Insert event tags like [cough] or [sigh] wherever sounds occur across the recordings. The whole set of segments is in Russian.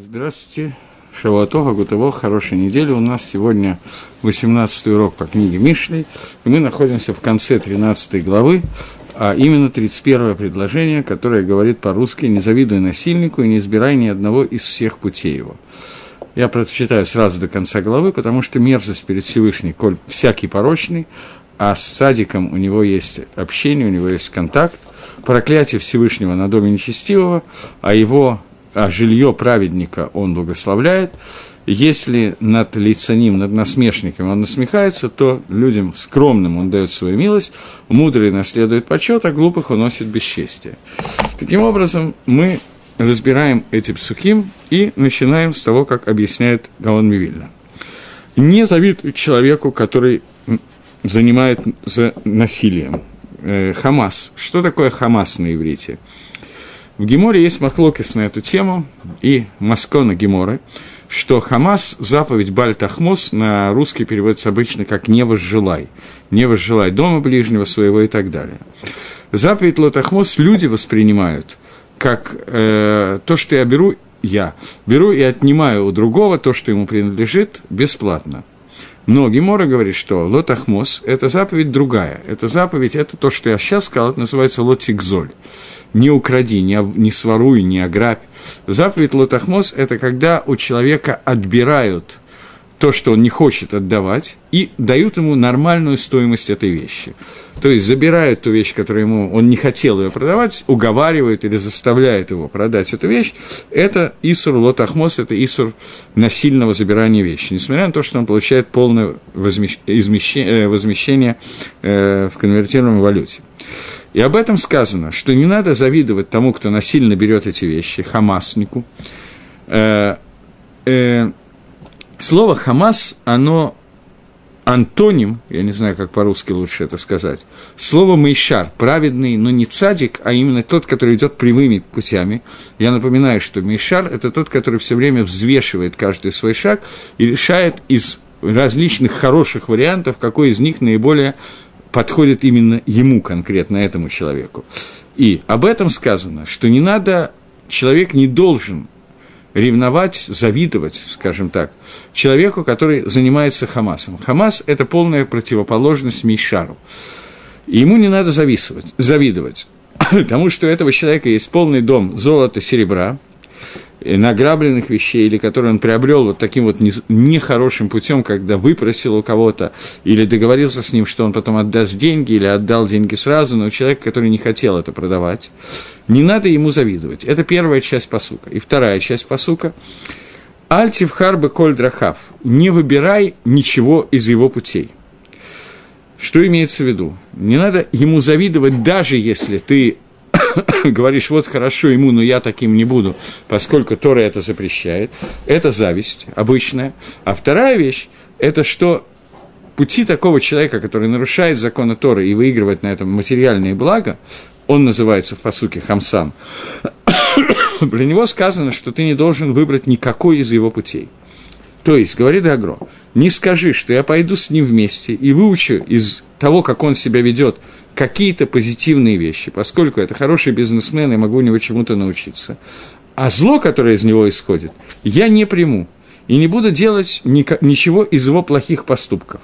Здравствуйте. Шавуатова, Гутово, хорошей недели. У нас сегодня 18 урок по книге Мишлей. И мы находимся в конце 13 главы, а именно 31 предложение, которое говорит по-русски «Не завидуй насильнику и не избирай ни одного из всех путей его». Я прочитаю сразу до конца главы, потому что мерзость перед Всевышней, коль всякий порочный, а с садиком у него есть общение, у него есть контакт, проклятие Всевышнего на доме нечестивого, а его а жилье праведника он благословляет. Если над лицаним, над насмешником он насмехается, то людям скромным он дает свою милость, мудрый наследует почет, а глупых уносит бесчестие. Таким образом, мы разбираем эти псухим и начинаем с того, как объясняет Гаон Мивильна. Не завидует человеку, который занимает за насилием. Э, Хамас. Что такое Хамас на иврите? В Геморе есть махлокис на эту тему, и Маскона Геморы, что Хамас, заповедь Бальтахмос, на русский переводится обычно как «не возжелай», «не возжелай дома ближнего своего» и так далее. Заповедь Лотахмос люди воспринимают как э, то, что я беру, я беру и отнимаю у другого то, что ему принадлежит, бесплатно. Но Гемора говорит, что лотахмос – это заповедь другая. Это заповедь, это то, что я сейчас сказал, это называется лотикзоль не укради, не, не своруй, не ограбь. Заповедь Лотахмос – это когда у человека отбирают то, что он не хочет отдавать, и дают ему нормальную стоимость этой вещи. То есть забирают ту вещь, которую ему он не хотел ее продавать, уговаривают или заставляют его продать эту вещь. Это Исур Лотахмос, это Исур насильного забирания вещи. Несмотря на то, что он получает полное э, возмещение э, в конвертируемой валюте. И об этом сказано, что не надо завидовать тому, кто насильно берет эти вещи, хамаснику. Э, э, слово хамас, оно антоним, я не знаю, как по-русски лучше это сказать, слово мейшар, праведный, но не цадик, а именно тот, который идет прямыми путями. Я напоминаю, что мейшар – это тот, который все время взвешивает каждый свой шаг и решает из различных хороших вариантов, какой из них наиболее подходит именно ему конкретно, этому человеку. И об этом сказано, что не надо, человек не должен ревновать, завидовать, скажем так, человеку, который занимается Хамасом. Хамас – это полная противоположность Мишару. Ему не надо зависывать, завидовать, [coughs] потому что у этого человека есть полный дом золота, серебра, награбленных вещей, или которые он приобрел вот таким вот нехорошим путем, когда выпросил у кого-то, или договорился с ним, что он потом отдаст деньги, или отдал деньги сразу, но человек, который не хотел это продавать, не надо ему завидовать. Это первая часть посука. И вторая часть посука – Альтив харбы коль драхав. Не выбирай ничего из его путей. Что имеется в виду? Не надо ему завидовать, даже если ты [coughs] говоришь, вот хорошо ему, но я таким не буду, поскольку Тора это запрещает. Это зависть обычная. А вторая вещь – это что пути такого человека, который нарушает законы Торы и выигрывает на этом материальные блага, он называется в посуке Хамсан, [coughs] для него сказано, что ты не должен выбрать никакой из его путей. То есть, говорит Агро, не скажи, что я пойду с ним вместе и выучу из того, как он себя ведет, какие-то позитивные вещи, поскольку это хороший бизнесмен, я могу у него чему-то научиться. А зло, которое из него исходит, я не приму и не буду делать ничего из его плохих поступков.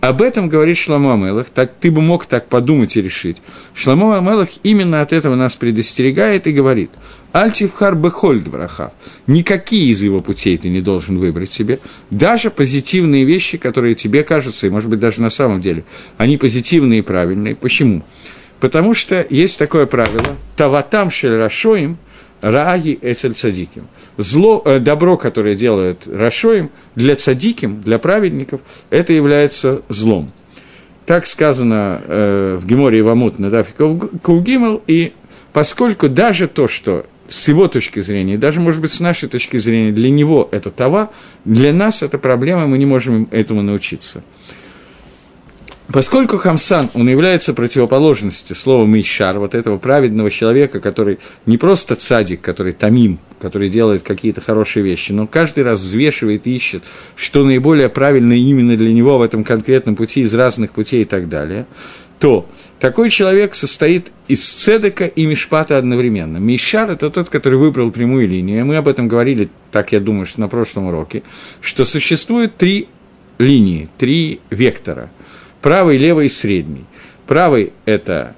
Об этом говорит Шламу Амелах, так ты бы мог так подумать и решить. Шламу Амелах именно от этого нас предостерегает и говорит, Альтивхар бехольд браха. Никакие из его путей ты не должен выбрать себе. Даже позитивные вещи, которые тебе кажутся, и, может быть, даже на самом деле, они позитивные и правильные. Почему? Потому что есть такое правило «Таватам шель раги эцель цадиким». Зло, э, добро, которое делает Рашоим, для цадиким, для праведников, это является злом. Так сказано э, в Геморе Вамут на Дафи Кулгимел, и поскольку даже то, что с его точки зрения, даже, может быть, с нашей точки зрения, для него это това, для нас это проблема, мы не можем этому научиться. Поскольку Хамсан, он является противоположностью слова Мейшар, вот этого праведного человека, который не просто цадик, который тамим, который делает какие-то хорошие вещи, но каждый раз взвешивает и ищет, что наиболее правильно именно для него в этом конкретном пути, из разных путей и так далее, то такой человек состоит из цедека и мишпата одновременно. Мишар – это тот, который выбрал прямую линию. Мы об этом говорили, так я думаю, что на прошлом уроке, что существует три линии, три вектора – правый, левый и средний. Правый – это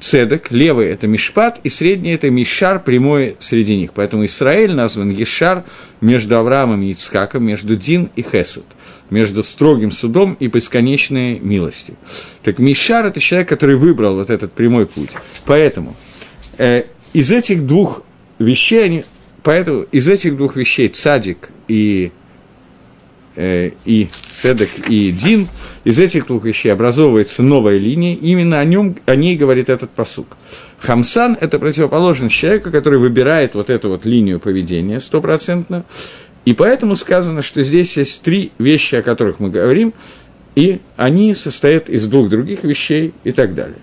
цедек, левый – это мишпат, и средний – это мишар, прямой среди них. Поэтому Израиль назван Ешар между Авраамом и Ицкаком, между Дин и Хесед, между строгим судом и бесконечной милостью. Так Мишар – это человек, который выбрал вот этот прямой путь. Поэтому э, из этих двух вещей, они, поэтому из этих двух вещей цадик и и Седек, и Дин, из этих двух вещей образовывается новая линия, именно о, нем, о ней говорит этот посук. Хамсан – это противоположность человека, который выбирает вот эту вот линию поведения стопроцентно, и поэтому сказано, что здесь есть три вещи, о которых мы говорим, и они состоят из двух других вещей и так далее.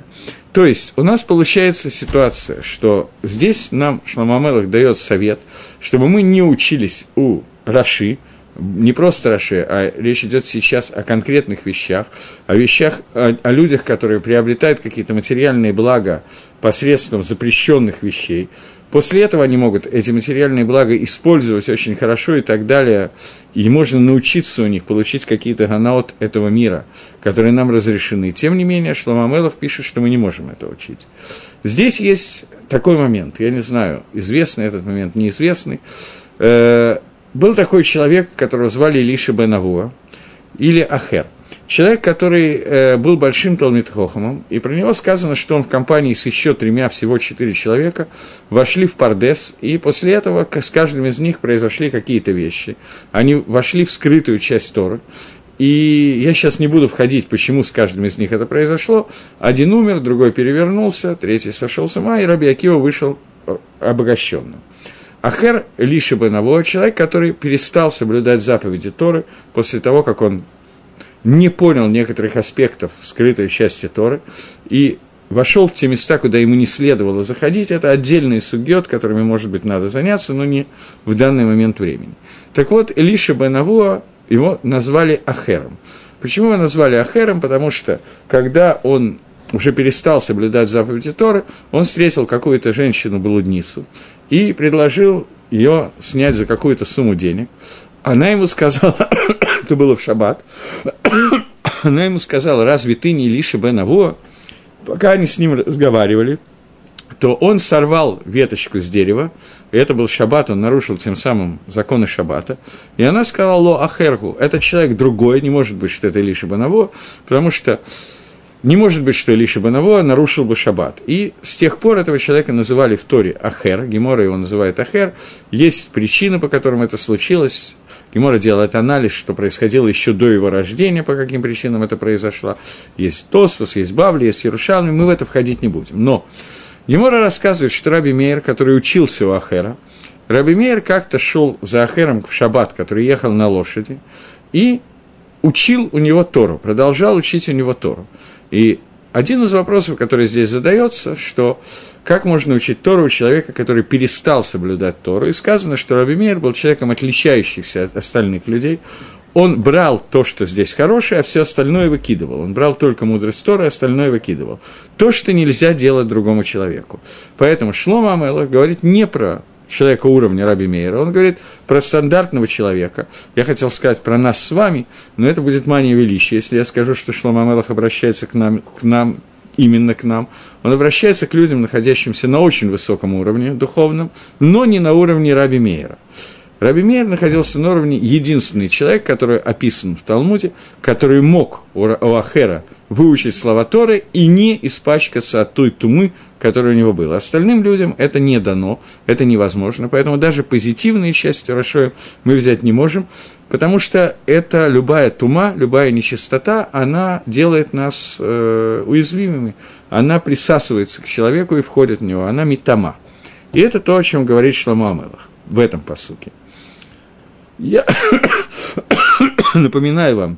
То есть у нас получается ситуация, что здесь нам Шламамелах дает совет, чтобы мы не учились у Раши, не просто Раше, а речь идет сейчас о конкретных вещах, о вещах, о, о людях, которые приобретают какие-то материальные блага посредством запрещенных вещей. После этого они могут эти материальные блага использовать очень хорошо и так далее, и можно научиться у них получить какие-то ганаот этого мира, которые нам разрешены. Тем не менее, Шломамелов пишет, что мы не можем это учить. Здесь есть такой момент, я не знаю, известный этот момент, неизвестный. Был такой человек, которого звали Илиша бен Авуа, или Ахер. Человек, который э, был большим Талмитхохомом, и про него сказано, что он в компании с еще тремя, всего четыре человека, вошли в Пардес, и после этого с каждым из них произошли какие-то вещи. Они вошли в скрытую часть Торы, и я сейчас не буду входить, почему с каждым из них это произошло. Один умер, другой перевернулся, третий сошел с ума, и Раби Акива вышел э, обогащенным. Ахер Лиша Бенаво, человек, который перестал соблюдать заповеди Торы после того, как он не понял некоторых аспектов скрытой части Торы и вошел в те места, куда ему не следовало заходить. Это отдельный сугет, которыми, может быть, надо заняться, но не в данный момент времени. Так вот, Элиша Бенавуа, его назвали Ахером. Почему его назвали Ахером? Потому что, когда он уже перестал соблюдать заповеди Торы, он встретил какую-то женщину-блудницу и предложил ее снять за какую-то сумму денег. Она ему сказала, [coughs] это было в шаббат, [coughs] она ему сказала, разве ты не Лиша бен Авуа? Пока они с ним разговаривали, то он сорвал веточку с дерева, это был шаббат, он нарушил тем самым законы шаббата, и она сказала Ло Ахергу, это человек другой, не может быть, что это Лиша Банаво, потому что не может быть, что Илиша Банаво нарушил бы шаббат. И с тех пор этого человека называли в Торе Ахер, Гемора его называет Ахер. Есть причины, по которым это случилось. Гемора делает анализ, что происходило еще до его рождения, по каким причинам это произошло. Есть Тосфос, есть Бабли, есть Ярушалми, мы в это входить не будем. Но Гемора рассказывает, что Раби Мейер, который учился у Ахера, Раби Мейер как-то шел за Ахером в шаббат, который ехал на лошади, и учил у него Тору, продолжал учить у него Тору. И один из вопросов, который здесь задается, что как можно учить Тору у человека, который перестал соблюдать Тору. И сказано, что Раби Мейер был человеком, отличающихся от остальных людей. Он брал то, что здесь хорошее, а все остальное выкидывал. Он брал только мудрость Торы, а остальное выкидывал. То, что нельзя делать другому человеку. Поэтому Шлома Амелах говорит не про человека уровня Раби Мейера, он говорит про стандартного человека. Я хотел сказать про нас с вами, но это будет мания величия. Если я скажу, что Шлома Мелах обращается к нам, к нам, именно к нам, он обращается к людям, находящимся на очень высоком уровне духовном, но не на уровне Раби Мейера. Раби Мейер находился на уровне единственный человек, который описан в Талмуде, который мог у Ахера выучить слова Торы и не испачкаться от той тумы, которая у него была. Остальным людям это не дано, это невозможно, поэтому даже позитивные части Рашоя мы взять не можем, потому что это любая тума, любая нечистота, она делает нас э, уязвимыми, она присасывается к человеку и входит в него, она метама. И это то, о чем говорит Шломо Амелах в этом посуке. Я [coughs] напоминаю вам,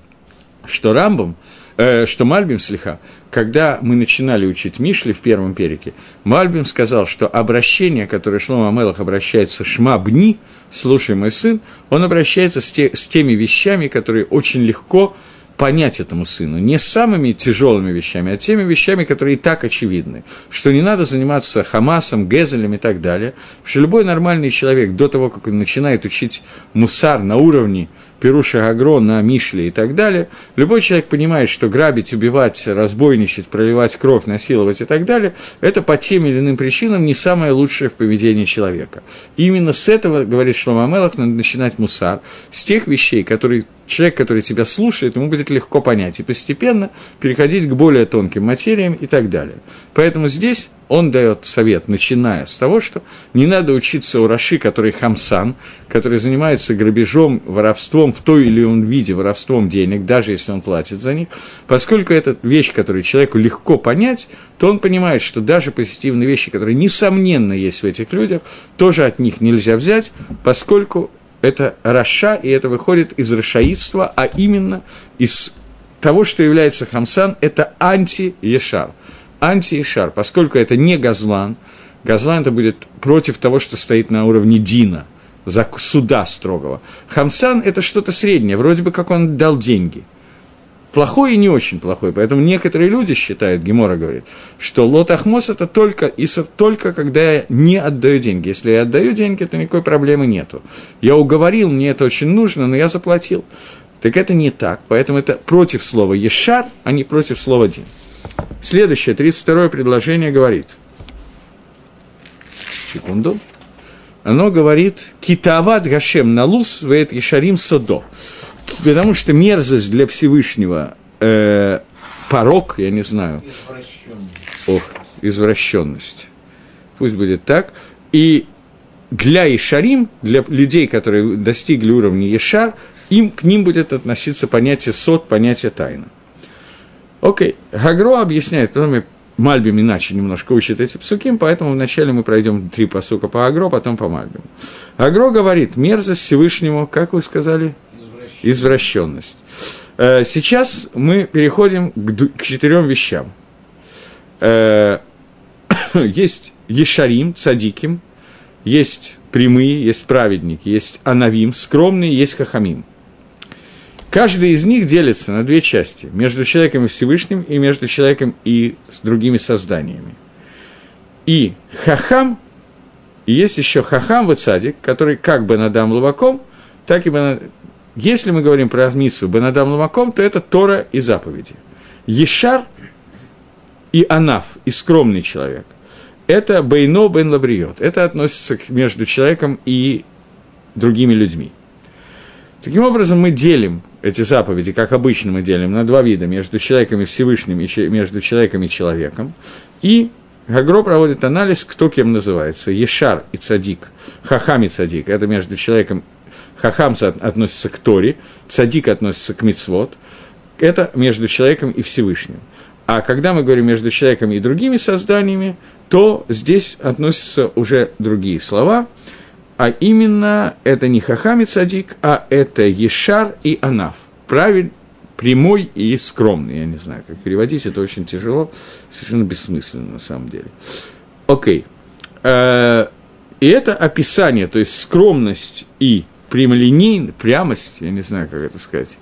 что Рамбом э, что Мальбим слегка, когда мы начинали учить Мишли в первом перике, Мальбим сказал, что обращение, которое Шлома Амелах обращается «Шма бни», «Слушай, мой сын», он обращается с, те, с теми вещами, которые очень легко понять этому сыну не самыми тяжелыми вещами, а теми вещами, которые и так очевидны, что не надо заниматься Хамасом, Гезелем и так далее, потому что любой нормальный человек до того, как он начинает учить мусар на уровне Перуша Агро на Мишле и так далее, любой человек понимает, что грабить, убивать, разбойничать, проливать кровь, насиловать и так далее, это по тем или иным причинам не самое лучшее в поведении человека. И именно с этого, говорит Шлома Мелах, надо начинать мусар, с тех вещей, которые человек, который тебя слушает, ему будет легко понять, и постепенно переходить к более тонким материям и так далее. Поэтому здесь он дает совет, начиная с того, что не надо учиться у Раши, который хамсан, который занимается грабежом, воровством в той или ином виде, воровством денег, даже если он платит за них, поскольку это вещь, которую человеку легко понять, то он понимает, что даже позитивные вещи, которые, несомненно, есть в этих людях, тоже от них нельзя взять, поскольку это Раша, и это выходит из рашаидства, а именно из того, что является Хамсан, это анти-Ешар. Анти-Ешар, поскольку это не Газлан, Газлан это будет против того, что стоит на уровне Дина, за суда строгого. Хамсан – это что-то среднее, вроде бы как он дал деньги – плохой и не очень плохой. Поэтому некоторые люди считают, Гемора говорит, что лотахмос это только, исов только когда я не отдаю деньги. Если я отдаю деньги, то никакой проблемы нету. Я уговорил, мне это очень нужно, но я заплатил. Так это не так. Поэтому это против слова «ешар», а не против слова «дин». Следующее, 32 предложение говорит. Секунду. Оно говорит «Китават Гашем налус веет Ешарим Содо» потому что мерзость для Всевышнего, э, порог, я не знаю. Ох, извращенность. Пусть будет так. И для Ишарим, для людей, которые достигли уровня Ешар, им, к ним будет относиться понятие сот, понятие тайна. Окей, Гагро объясняет, потом я Мальбим иначе немножко учит эти псуким, поэтому вначале мы пройдем три посука по Агро, потом по Мальбиму. Агро говорит, мерзость Всевышнему, как вы сказали? извращенность. Э, сейчас мы переходим к, четырем вещам. Э, [coughs] есть Ешарим, Цадиким, есть прямые, есть праведники, есть Анавим, скромные, есть Хахамим. Каждый из них делится на две части – между человеком и Всевышним и между человеком и с другими созданиями. И Хахам, и есть еще Хахам в Цадик, который как бы надам луваком, так и бы если мы говорим про Мисву Бенадам Ламаком, то это Тора и заповеди. Ешар и Анаф, и скромный человек, это Бейно Бен Лабриот. Это относится к, между человеком и другими людьми. Таким образом, мы делим эти заповеди, как обычно мы делим, на два вида, между человеком и Всевышним, и между человеком и человеком. И Гагро проводит анализ, кто кем называется. Ешар и Цадик, Хахам и Цадик, это между человеком Хахам относится к Торе, Цадик относится к Мицвод. Это между человеком и Всевышним. А когда мы говорим между человеком и другими созданиями, то здесь относятся уже другие слова, а именно это не Хахам и а это Ешар и Анаф. Правильно, прямой и скромный. Я не знаю, как переводить, это очень тяжело, совершенно бессмысленно на самом деле. Окей. Э, и это описание, то есть скромность и прямолинейность, прямость, я не знаю, как это сказать,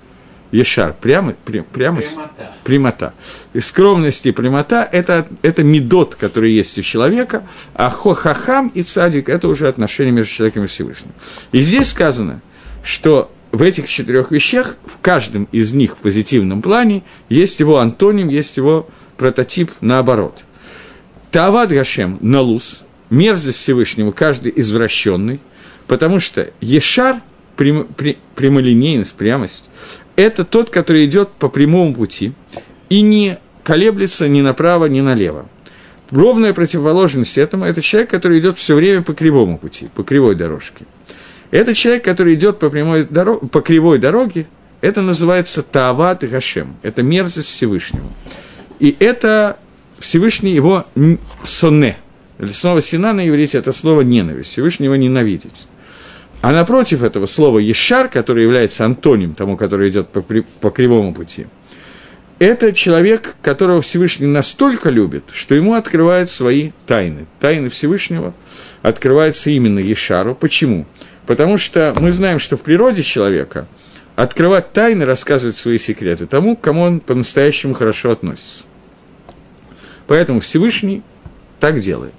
Ешар, прямо, прям, прямость, прямота. прямота. И скромность и прямота это, – это медот, который есть у человека, а хохахам и цадик – это уже отношения между человеком и Всевышним. И здесь сказано, что в этих четырех вещах, в каждом из них в позитивном плане, есть его антоним, есть его прототип наоборот. Тавад Гашем – налус, мерзость Всевышнего, каждый извращенный, Потому что Ешар, прям, прямолинейность, прямость, это тот, который идет по прямому пути и не колеблется ни направо, ни налево. Ровная противоположность этому – это человек, который идет все время по кривому пути, по кривой дорожке. Это человек, который идет по, прямой дорог, по кривой дороге, это называется Таават и Гашем, это мерзость Всевышнего. И это Всевышний его соне. Слово сина на иврите – это слово ненависть, Всевышний его ненавидеть. А напротив этого слова «ешар», который является антоним тому, который идет по, по кривому пути, это человек, которого Всевышний настолько любит, что ему открывают свои тайны. Тайны Всевышнего открываются именно Ешару. Почему? Потому что мы знаем, что в природе человека открывать тайны, рассказывать свои секреты тому, кому он по-настоящему хорошо относится. Поэтому Всевышний так делает.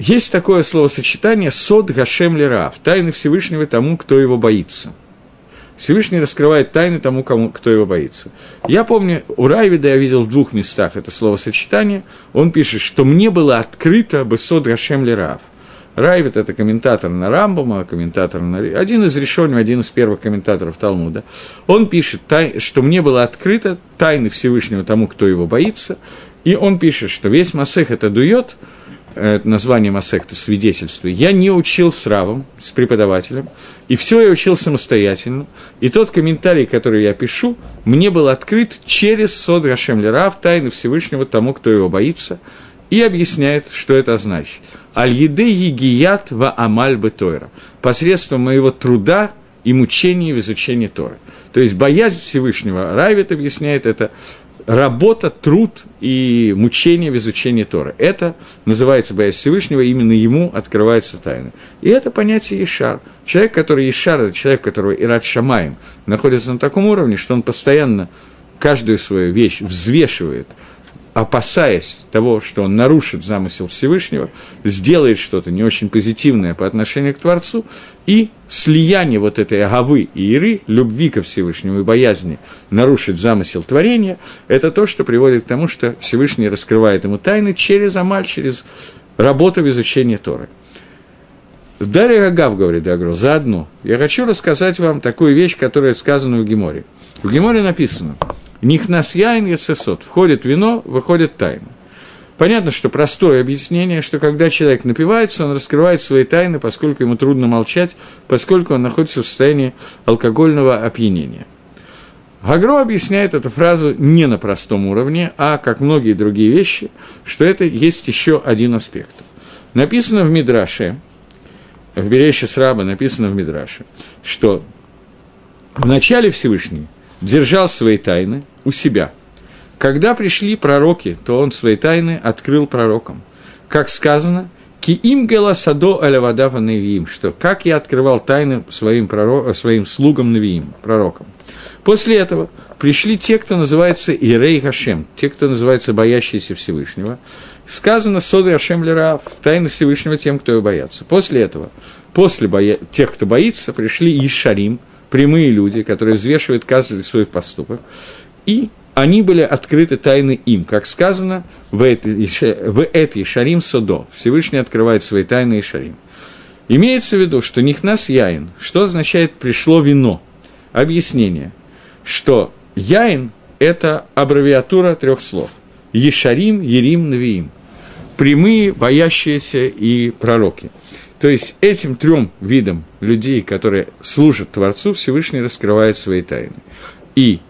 Есть такое словосочетание «сод гашем лерав» – тайны Всевышнего тому, кто его боится. Всевышний раскрывает тайны тому, кому, кто его боится. Я помню, у Райвида я видел в двух местах это словосочетание. Он пишет, что мне было открыто бы «сод гашем лерав». Райвит – это комментатор на Рамбома, комментатор на... Один из решений, один из первых комментаторов Талмуда. Он пишет, что мне было открыто тайны Всевышнего тому, кто его боится, и он пишет, что весь Масех это дует, это название Масехта свидетельство, я не учил с Равом, с преподавателем, и все я учил самостоятельно. И тот комментарий, который я пишу, мне был открыт через Сод Рашем Рав, тайны Всевышнего тому, кто его боится, и объясняет, что это значит. Аль-еды егият ва амаль бетойра. Посредством моего труда и мучений в изучении Торы. То есть боязнь Всевышнего, Райвит объясняет это, работа, труд и мучение в изучении Торы. Это называется боязнь Всевышнего, именно ему открывается тайна. И это понятие Ишар. Человек, который Ишар, это человек, которого Ират Шамаем находится на таком уровне, что он постоянно каждую свою вещь взвешивает – опасаясь того, что он нарушит замысел Всевышнего, сделает что-то не очень позитивное по отношению к Творцу, и слияние вот этой агавы и иры, любви ко Всевышнему и боязни нарушить замысел творения, это то, что приводит к тому, что Всевышний раскрывает ему тайны через амаль, через работу в изучении Торы. Дарья Агав, говорит Дагро, заодно я хочу рассказать вам такую вещь, которая сказана в Геморе. В Геморе написано – Нихнас яин яцесот. Входит вино, выходит тайна. Понятно, что простое объяснение, что когда человек напивается, он раскрывает свои тайны, поскольку ему трудно молчать, поскольку он находится в состоянии алкогольного опьянения. Гагро объясняет эту фразу не на простом уровне, а, как многие другие вещи, что это есть еще один аспект. Написано в Мидраше, в Береше Сраба написано в Мидраше, что в начале Всевышний держал свои тайны, у себя. Когда пришли пророки, то он свои тайны открыл пророкам. Как сказано, «Киим гела садо алявадава навиим», что как я открывал тайны своим, пророк, своим слугам навиим, пророкам. После этого пришли те, кто называется Ирей Хашем, те, кто называется боящиеся Всевышнего. Сказано «Соды Хашем Лерав», тайны Всевышнего тем, кто его боятся. После этого, после боя... тех, кто боится, пришли Ишарим, прямые люди, которые взвешивают каждый свой поступок и они были открыты тайны им, как сказано в этой шарим содо. Всевышний открывает свои тайны и шарим. Имеется в виду, что нихнас яин, что означает пришло вино. Объяснение, что яин – это аббревиатура трех слов. Ешарим, Ерим, Навиим. Прямые, боящиеся и пророки. То есть этим трем видам людей, которые служат Творцу, Всевышний раскрывает свои тайны. И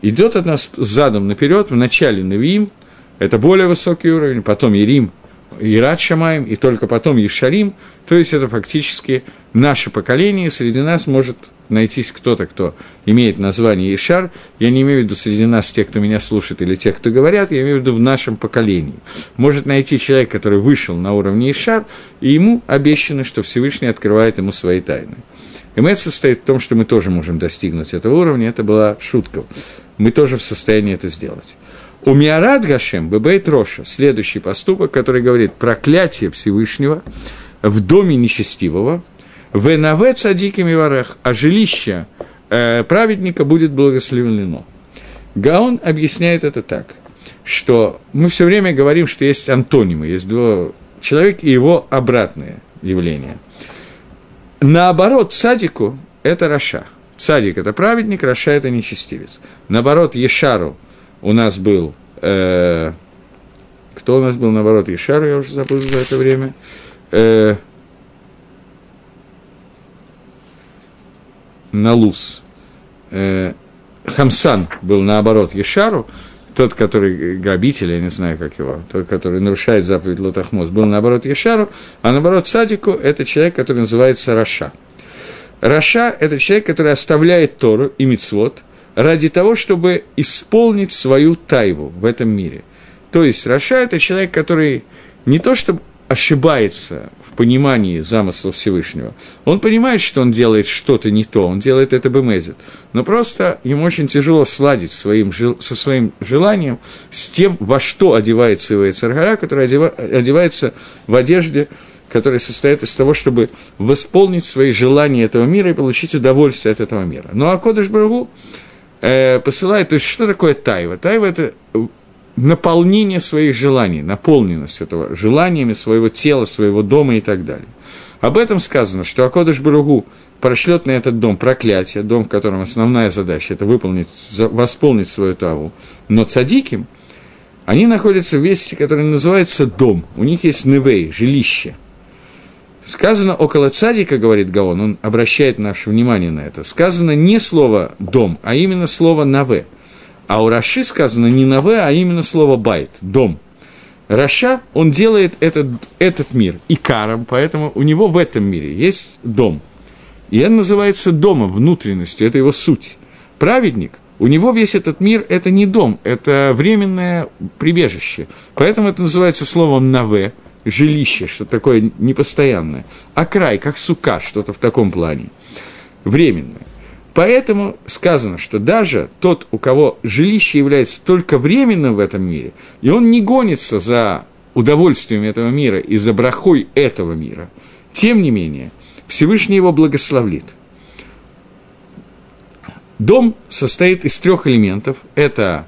идет от нас задом наперед, в начале Навиим, это более высокий уровень, потом Ерим, Ират Шамаем, и только потом Ешарим, то есть это фактически наше поколение, среди нас может найтись кто-то, кто имеет название Ишар, я не имею в виду среди нас тех, кто меня слушает, или тех, кто говорят, я имею в виду в нашем поколении. Может найти человек, который вышел на уровне Ишар, и ему обещано, что Всевышний открывает ему свои тайны. Это состоит в том, что мы тоже можем достигнуть этого уровня, это была шутка мы тоже в состоянии это сделать. У Миарат Гашем, Бебейт Роша, следующий поступок, который говорит проклятие Всевышнего в доме нечестивого, ונווה צדיקים יברך, а жилище э, праведника будет благословлено. Гаон объясняет это так, что мы все время говорим, что есть антонимы, есть два человека и его обратное явление. Наоборот, цадику – это רשע – Цадик – это праведник, רשע – это нечестивец. Наоборот, ישר у у нас был... Э, кто у нас был, наоборот, ישר у, я уже забыл за это время. Э, נלוז. Э, חמסן был, наоборот, ישר у, тот, который грабитель, я не знаю, как его, тот, который нарушает заповедь לא תחמוס, был, наоборот, ישר у, а наоборот, цадику – это человек, который называется רשע – רשע – это человек, который оставляет Тору и мицвот, ради того, чтобы исполнить свою тайву в этом мире. То есть Раша – это человек, который не то чтобы ошибается понимании замысла Всевышнего. Он понимает, что он делает что-то не то, он делает это бемезит. Но просто ему очень тяжело сладить своим, со своим желанием с тем, во что одевается его Яцергара, который одева, одевается в одежде, которая состоит из того, чтобы восполнить свои желания этого мира и получить удовольствие от этого мира. Ну а Кодыш Баргу э, посылает, то есть что такое тайва? Тайва – это наполнение своих желаний, наполненность этого желаниями своего тела, своего дома и так далее. Об этом сказано, что Акодыш Баругу прошлет на этот дом проклятие, дом, в котором основная задача – это выполнить, восполнить свою таву. Но цадиким, они находятся в вести, который называется дом. У них есть невей, жилище. Сказано около цадика, говорит Гаон, он обращает наше внимание на это. Сказано не слово «дом», а именно слово «наве». А у Раши сказано не «נווה», а именно слово «בית», «дом». רשע, он делает этот, этот мир עיקר ом, поэтому у него в этом мире есть дом. И он называется домом, внутренностью, это его суть. Праведник, у него весь этот мир – это не дом, это временное прибежище. Поэтому это называется словом «נווה», жилище, что такое непостоянное, а край, как сука, что-то в таком плане, временное. Поэтому сказано, что даже тот, у кого жилище является только временным в этом мире, и он не гонится за удовольствием этого мира и за брахой этого мира, тем не менее, Всевышний его благословит. Дом состоит из трех элементов. Это,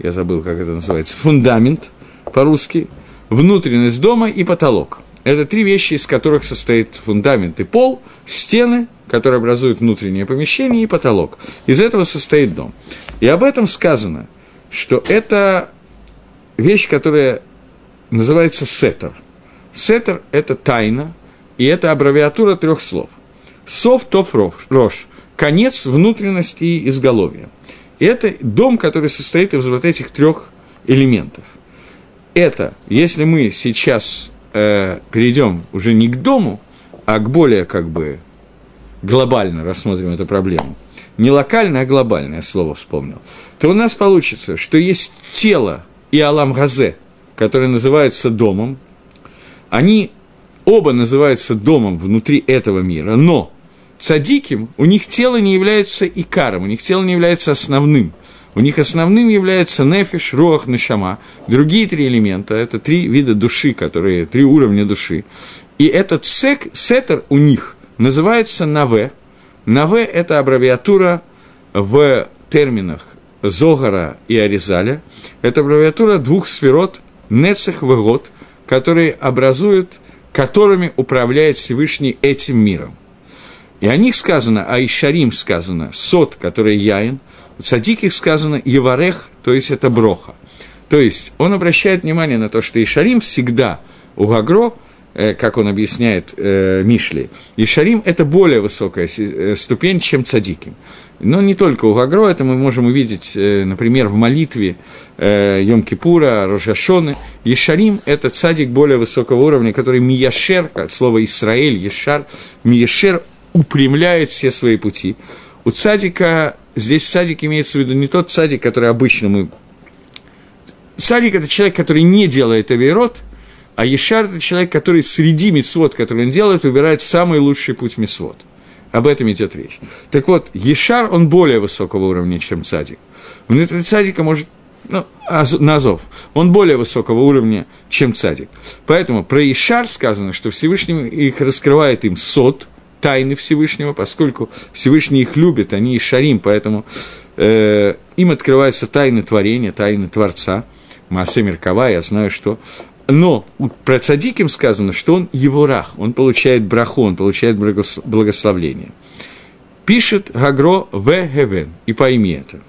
я забыл, как это называется, фундамент по-русски, внутренность дома и потолок. Это три вещи, из которых состоит фундамент и пол, стены – который образует внутреннее помещение, и потолок. Из этого состоит дом. И об этом сказано, что это вещь, которая называется сетер. Сетер – это тайна, и это аббревиатура трех слов. Сов, тоф, рош. Конец, внутренность и изголовье. И это дом, который состоит из вот этих трех элементов. Это, если мы сейчас э, перейдем уже не к дому, а к более как бы глобально рассмотрим эту проблему, не локальное, а глобальное слово вспомнил, то у нас получится, что есть тело и Алам Газе, которые называются домом, они оба называются домом внутри этого мира, но цадиким у них тело не является икаром, у них тело не является основным. У них основным является нефиш, руах, нешама. Другие три элемента – это три вида души, которые, три уровня души. И этот сек, сетер у них – называется Наве. Наве – это аббревиатура в терминах Зогара и Аризаля. Это аббревиатура двух сферот Нецех Вегот, которые образуют, которыми управляет Всевышний этим миром. И о них сказано, а Ишарим сказано, сот, который яин, у цадиких сказано Еварех, то есть это броха. То есть он обращает внимание на то, что Ишарим всегда у Гагро – как он объясняет э, Мишли, и это более высокая э, ступень, чем цадиким. Но не только у Гагро, это мы можем увидеть, э, например, в молитве э, Йом-Кипура, Рожашоны. Ешарим – это цадик более высокого уровня, который Мияшер, от слова Исраэль, Ешар, Мияшер упрямляет все свои пути. У цадика, здесь цадик имеется в виду не тот цадик, который обычно мы... Цадик – это человек, который не делает авирот – а Ешар – это человек, который среди мисвод, который он делает, выбирает самый лучший путь мисвод. Об этом идет речь. Так вот, Ешар, он более высокого уровня, чем Цадик. Внутри Цадика может ну, Назов, он более высокого уровня, чем Цадик. Поэтому про Ишар сказано, что Всевышний их раскрывает им сот, тайны Всевышнего, поскольку Всевышний их любит, они Ишарим, поэтому э, им открываются тайны творения, тайны Творца. Маасе Меркава, я знаю, что но про цадиким сказано, что он его рах, он получает браху, он получает благословление. Пишет Гагро В. Гевен, и пойми это.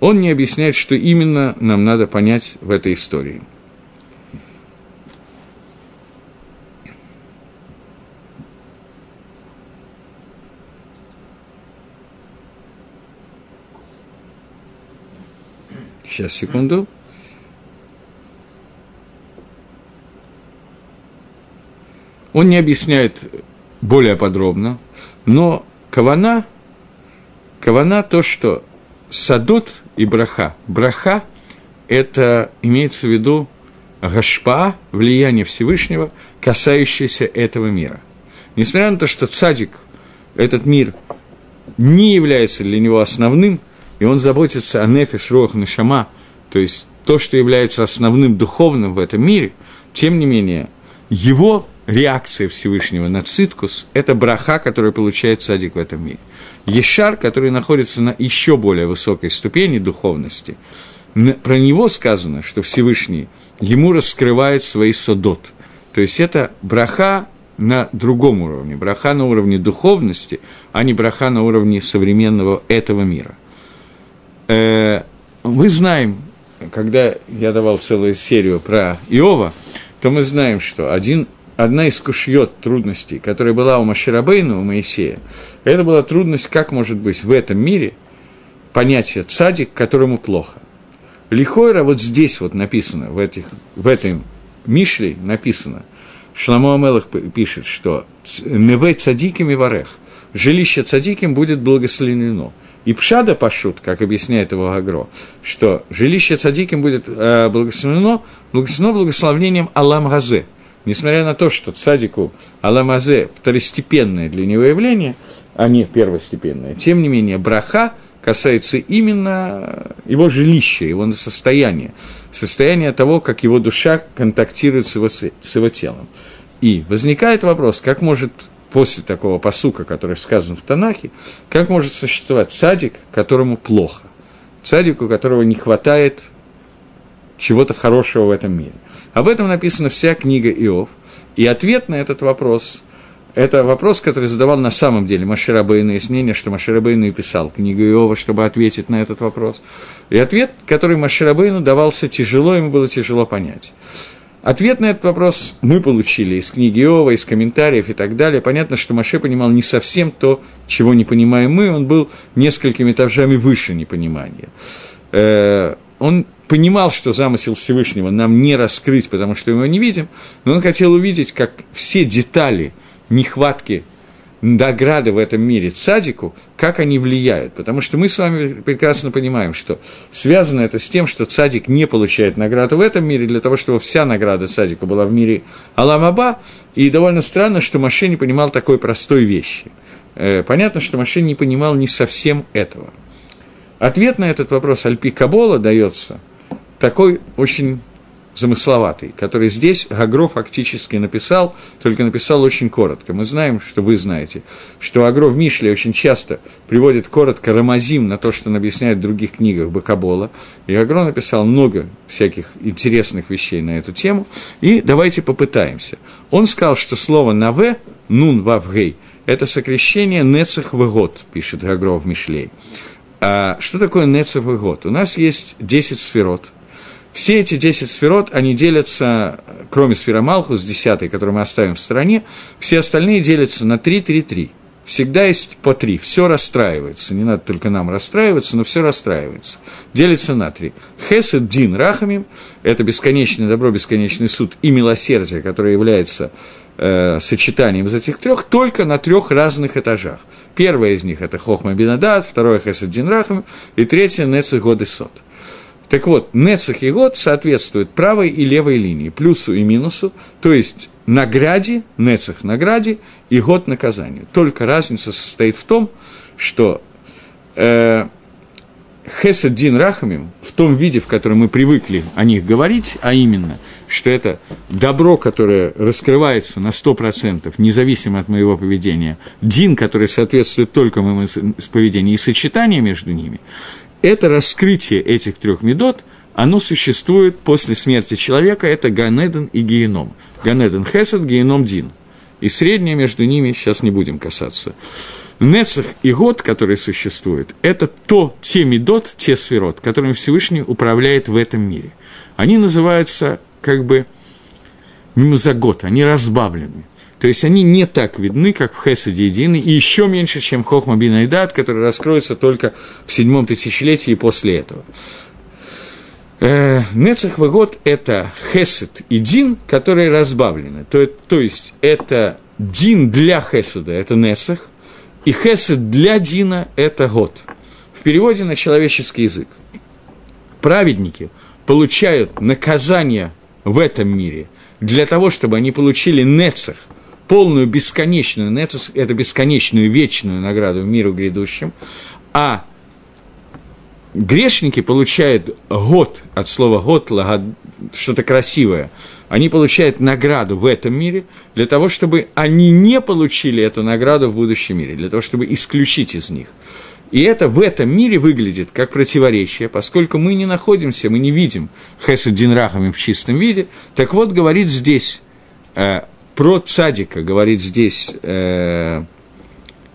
Он не объясняет, что именно нам надо понять в этой истории. Сейчас, секунду. Он не объясняет более подробно, но Кавана Кавана то, что садот и браха. Браха – это имеется в виду гашпа, влияние Всевышнего, касающееся этого мира. Несмотря на то, что цадик, этот мир, не является для него основным, и он заботится о нефиш, рох, нешама, то есть то, что является основным духовным в этом мире, тем не менее, его реакция Всевышнего на циткус – это браха, которую получает садик в этом мире. Ешар, который находится на еще более высокой ступени духовности, про него сказано, что Всевышний ему раскрывает свои содот. То есть это браха на другом уровне, браха на уровне духовности, а не браха на уровне современного этого мира. Э, мы знаем, когда я давал целую серию про Иова, то мы знаем, что один, одна из кушьет трудностей, которая была у Маширабейна, у Моисея, это была трудность, как может быть в этом мире понятие цадик, которому плохо. Лихойра вот здесь вот написано, в, этих, в этой Мишле написано – Шламо Амелах пишет, что «Невей цадиким и варех» – жилище цадиким будет благословено. И Пшада Пашут, как объясняет его Агро, что жилище цадиким будет э, благословено, благословено благословением Алам Газе. Несмотря на то, что цадику Алам Газе второстепенное для него явление, а не первостепенное, тем не менее браха касается именно его жилища, его состояния, состояния того, как его душа контактирует с его, с его телом. И возникает вопрос, как может после такого посука, который сказан в Танахе, как может существовать садик, которому плохо, садику, которого не хватает чего-то хорошего в этом мире. Об этом написана вся книга Иов, и ответ на этот вопрос – это вопрос, который задавал на самом деле Маширабейну. Есть мнение, что Маширабейну и писал книгу Иова, чтобы ответить на этот вопрос. И ответ, который Маширабейну давался тяжело, ему было тяжело понять. Ответ на этот вопрос мы получили из книги Иова, из комментариев и так далее. Понятно, что Маше понимал не совсем то, чего не понимаем мы, он был несколькими этажами выше непонимания. Э, он понимал, что замысел Всевышнего нам не раскрыть, потому что мы его не видим, но он хотел увидеть, как все детали – нехватки награды в этом мире цадику, как они влияют. Потому что мы с вами прекрасно понимаем, что связано это с тем, что цадик не получает награду в этом мире, для того, чтобы вся награда цадику была в мире Аламаба. И довольно странно, что Маше не понимал такой простой вещи. Э, понятно, что Маше не понимал не совсем этого. Ответ на этот вопрос Альпи Кабола дается такой очень замысловатый, который здесь Агро фактически написал, только написал очень коротко. Мы знаем, что вы знаете, что Агро в Мишле очень часто приводит коротко Рамазим на то, что он объясняет в других книгах Бакабола. И Агро написал много всяких интересных вещей на эту тему. И давайте попытаемся. Он сказал, что слово «наве», «нун вавгей» – это сокращение «нецех год, пишет Агро в Мишлей. А что такое «нецех год? У нас есть 10 сферот – все эти 10 сферот, они делятся, кроме сфера Малхус, 10, которую мы оставим в стороне, все остальные делятся на 3, 3, 3. Всегда есть по 3, все расстраивается, не надо только нам расстраиваться, но все расстраивается. Делится на 3. Хесед Дин Рахамим – это бесконечный добро, бесконечный суд и милосердие, которое является э, сочетанием из этих трех, только на трех разных этажах. Первое из них – это Хохма Бинадат, второе – Хесед Дин Рахамим, и третье – Нецех Год и Сот. Так вот, Нецах и год соответствуют правой и левой линии, плюсу и минусу, то есть награде, Нецах награде и год наказанию. Только разница состоит в том, что э, Хесед Дин Рахамим в том виде, в котором мы привыкли о них говорить, а именно, что это добро, которое раскрывается на 100%, независимо от моего поведения, Дин, который соответствует только моему поведению, и сочетание между ними, это раскрытие этих трех медот, оно существует после смерти человека, это Ганеден и Геном. Ганеден Хесед, Геном Дин. И среднее между ними сейчас не будем касаться. Нецах и год, который существует, это то, те медот, те сферот, которыми Всевышний управляет в этом мире. Они называются как бы мимозагот, они разбавлены. То есть они не так видны, как в Хесаде едины, и еще меньше, чем Хохма Бин Айдат, который раскроется только в седьмом тысячелетии и после этого. Э, Нецах Вагот – это Хесед и Дин, которые разбавлены. То, то есть это Дин для Хесуда – это Нецах, и Хесед для Дина – это Год – переводе на человеческий язык. Праведники получают наказание в этом мире для того, чтобы они получили нецах, полную бесконечную, нецах – это бесконечную вечную награду в миру грядущем, а грешники получают год, от слова год, что-то красивое, они получают награду в этом мире для того, чтобы они не получили эту награду в будущем мире, для того, чтобы исключить из них. И это в этом мире выглядит как противоречие, поскольку мы не находимся, мы не видим Хесед Динрахами в чистом виде. Так вот, говорит здесь э, про цадика, говорит здесь э,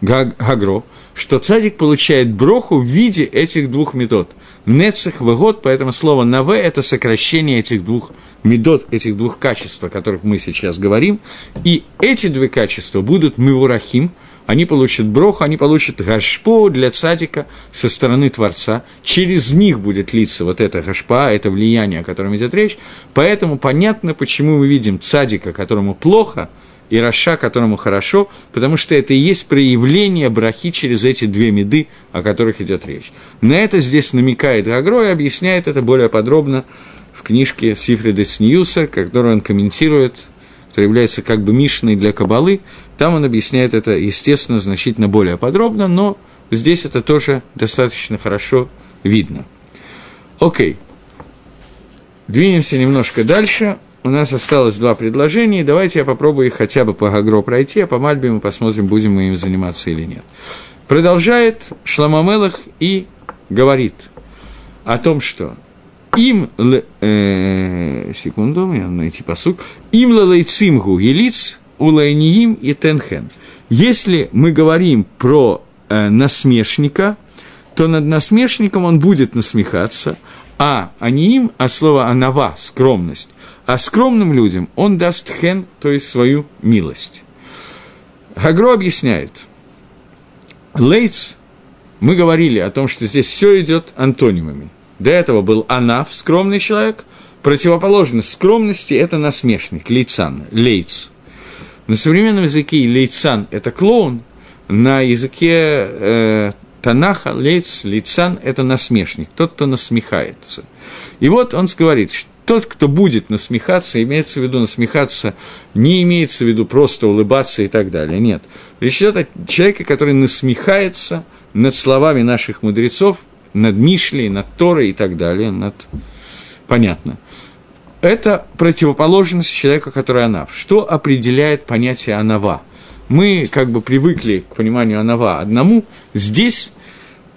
Гагро, что цадик получает броху в виде этих двух метод. Нецех, выгод, поэтому слово «наве» – это сокращение этих двух медот, этих двух качеств, о которых мы сейчас говорим. И эти две качества будут мивурахим – они получат броху, они получат гашпо для цадика со стороны Творца. Через них будет литься вот это гашпа, это влияние, о котором идет речь. Поэтому понятно, почему мы видим цадика, которому плохо, и Раша, которому хорошо, потому что это и есть проявление брахи через эти две меды, о которых идет речь. На это здесь намекает Гагро и объясняет это более подробно в книжке Сифрида Сньюса, которую он комментирует который является как бы Мишной для Кабалы, там он объясняет это, естественно, значительно более подробно, но здесь это тоже достаточно хорошо видно. Окей. Двинемся немножко дальше. У нас осталось два предложения. Давайте я попробую их хотя бы по Гагро пройти, а по Мальбе мы посмотрим, будем мы им заниматься или нет. Продолжает Шламамелах и говорит о том, что им, э, секунду, мне надо найти посук, им лалайцимгу елиц улайниим и тенхен. Если мы говорим про э, насмешника, то над насмешником он будет насмехаться, а не им, а слово анава, скромность. А скромным людям он даст хен, то есть свою милость. Гагро объясняет. Лейц, мы говорили о том, что здесь все идет антонимами – до этого был Анаф, скромный человек. Противоположность скромности – это насмешник, лейцан, лейц. На современном языке лейцан – это клоун, на языке э, Танаха, лейц, лейцан – это насмешник, тот, кто насмехается. И вот он говорит, что тот, кто будет насмехаться, имеется в виду насмехаться, не имеется в виду просто улыбаться и так далее. Нет. Речь идет о человеке, который насмехается над словами наших мудрецов, над Мишлей, над Торой и так далее, над... Понятно. Это противоположность человека, который анав. Что определяет понятие анава? Мы как бы привыкли к пониманию анава одному. Здесь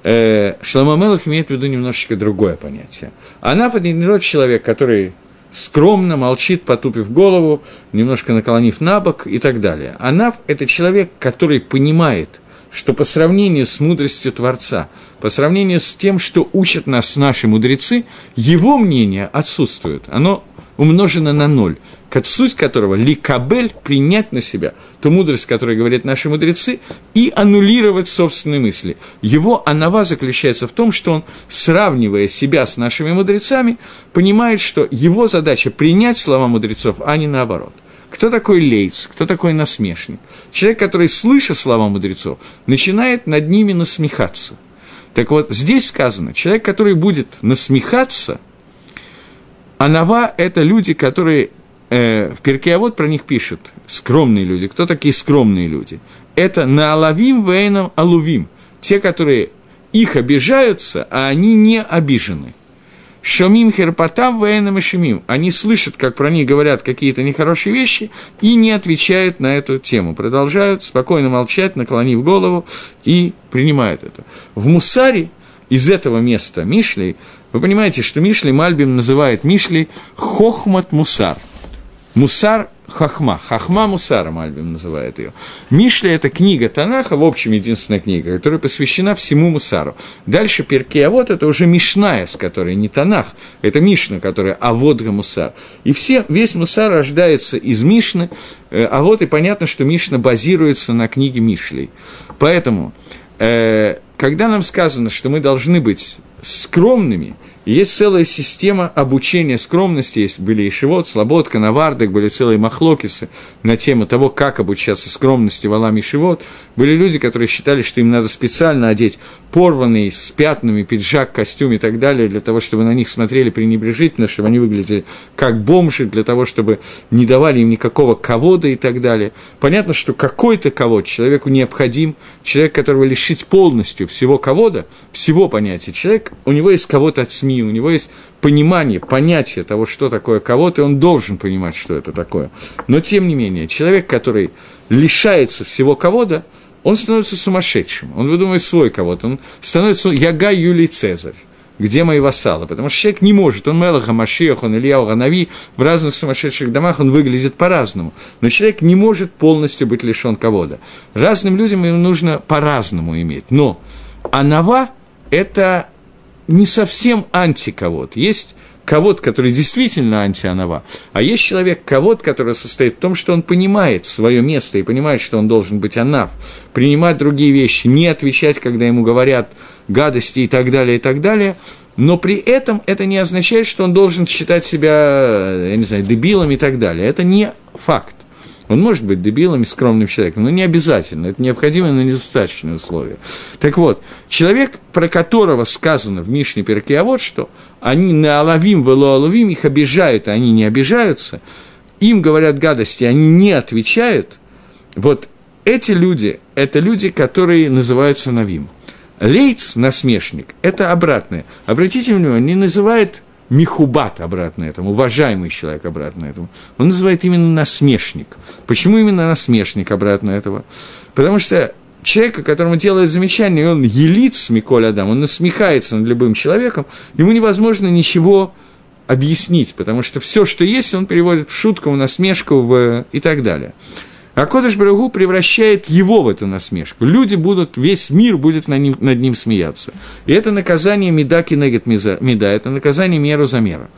э, Шламамелов имеет в виду немножечко другое понятие. Анав – это не тот человек, который скромно молчит, потупив голову, немножко наклонив на бок и так далее. Анав – это человек, который понимает, что по сравнению с мудростью Творца, по сравнению с тем, что учат нас наши мудрецы, его мнение отсутствует, оно умножено на ноль, суть которого ликабель – принять на себя ту мудрость, которую говорят наши мудрецы, и аннулировать собственные мысли. Его анава заключается в том, что он, сравнивая себя с нашими мудрецами, понимает, что его задача – принять слова мудрецов, а не наоборот. Кто такой лейц, кто такой насмешник? Человек, который, слыша слова мудрецов, начинает над ними насмехаться. Так вот, здесь сказано, человек, который будет насмехаться, анава – это люди, которые э, в перке, а вот про них пишут, скромные люди. Кто такие скромные люди? Это наалавим вейном алувим, те, которые их обижаются, а они не обижены – Шомим херпатав военным и шумим. Они слышат, как про них говорят какие-то нехорошие вещи, и не отвечают на эту тему. Продолжают спокойно молчать, наклонив голову, и принимают это. В Мусаре из этого места Мишлей, вы понимаете, что Мишлей Мальбим называет Мишлей Хохмат Мусар. Мусар Хахма. Хахма Мусара Мальбим называет ее. Мишля – это книга Танаха, в общем, единственная книга, которая посвящена всему Мусару. Дальше Перки, а вот это уже Мишная, с которой не Танах, это Мишна, которая Аводга Мусар. И все, весь Мусар рождается из Мишны, э, а вот и понятно, что Мишна базируется на книге Мишлей. Поэтому, э, когда нам сказано, что мы должны быть скромными есть целая система обучения скромности, есть были и Шивот, Слободка, Навардек, были целые махлокисы на тему того, как обучаться скромности в Аламе Шивот. Были люди, которые считали, что им надо специально одеть порванный с пятнами пиджак, костюм и так далее, для того, чтобы на них смотрели пренебрежительно, чтобы они выглядели как бомжи, для того, чтобы не давали им никакого ковода и так далее. Понятно, что какой-то ковод человеку необходим, человек, которого лишить полностью всего ковода, всего понятия, человек, у него есть кого-то от СМИ, у него есть понимание, понятие того, что такое кого-то, и он должен понимать, что это такое. Но, тем не менее, человек, который лишается всего кого-то, он становится сумасшедшим, он выдумывает свой кого-то, он становится Яга Юлий Цезарь. Где мои вассалы? Потому что человек не может, он Мелаха, Машиах, он Илья Ганави, в разных сумасшедших домах он выглядит по-разному. Но человек не может полностью быть лишен кого-то. Разным людям ему нужно по-разному иметь. Но анава – это не совсем анти кого-то. Есть кого который действительно антианова, а есть человек, кого который состоит в том, что он понимает свое место и понимает, что он должен быть анав, принимать другие вещи, не отвечать, когда ему говорят гадости и так далее, и так далее, но при этом это не означает, что он должен считать себя, я не знаю, дебилом и так далее. Это не факт. Он может быть дебилом и скромным человеком, но не обязательно. Это необходимое, но недостаточное условие. Так вот, человек, про которого сказано в Мишне Перке, а вот что, они на алавим, вело алавим, их обижают, а они не обижаются, им говорят гадости, они не отвечают, вот эти люди, это люди, которые называются навим. Лейц, насмешник, это обратное. Обратите внимание, не называет Михубат обратно этому, уважаемый человек обратно этому. Он называет именно насмешник. Почему именно насмешник обратно этого? Потому что человека, которому делает замечание, он елиц, Миколь Адам, он насмехается над любым человеком, ему невозможно ничего объяснить, потому что все, что есть, он переводит в шутку, в насмешку в... и так далее. А Кодыш Барагу превращает его в эту насмешку. Люди будут, весь мир будет над ним, над ним смеяться. И это наказание меда кинегет меда, это наказание меру за меру.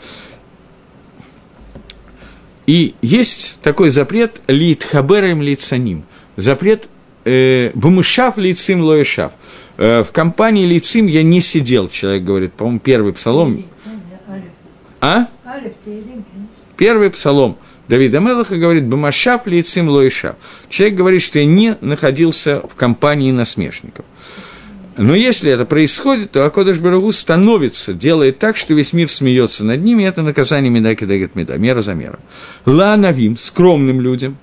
И есть такой запрет лит хаберем лицаним. Запрет э, бумышав лицим лоешав. Э, в компании лицим я не сидел, человек говорит, по-моему, первый псалом. А? Первый псалом. Давида Мелаха говорит, «Бамашав лицим лоишав». Человек говорит, что я не находился в компании насмешников. Но если это происходит, то Акодыш Барагу становится, делает так, что весь мир смеется над ними, и это наказание Медаки Дагет Меда, мера за меру. Ла Навим, скромным людям,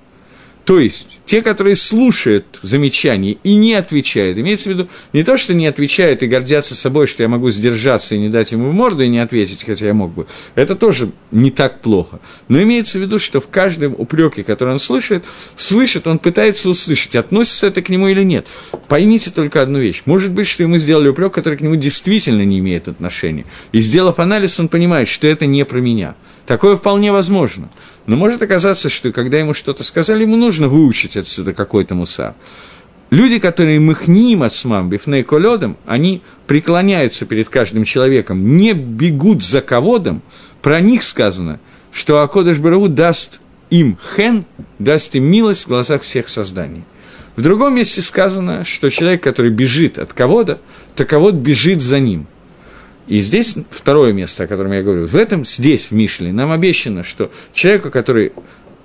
то есть, те, которые слушают замечания и не отвечают, имеется в виду не то, что не отвечают и гордятся собой, что я могу сдержаться и не дать ему морду и не ответить, хотя я мог бы, это тоже не так плохо. Но имеется в виду, что в каждом упреке, который он слышит, слышит, он пытается услышать, относится это к нему или нет. Поймите только одну вещь. Может быть, что ему сделали упрек, который к нему действительно не имеет отношения. И сделав анализ, он понимает, что это не про меня. Такое вполне возможно. Но может оказаться, что когда ему что-то сказали, ему нужно выучить отсюда какой-то мусар. Люди, которые махним осмам, бифней колодом, они преклоняются перед каждым человеком, не бегут за ководом, про них сказано, что Акодыш Бараву даст им хен, даст им милость в глазах всех созданий. В другом месте сказано, что человек, который бежит от кого-то, то кого-то бежит за ним. И здесь второе место, о котором я говорю. В этом, здесь, в Мишле, нам обещано, что человеку, который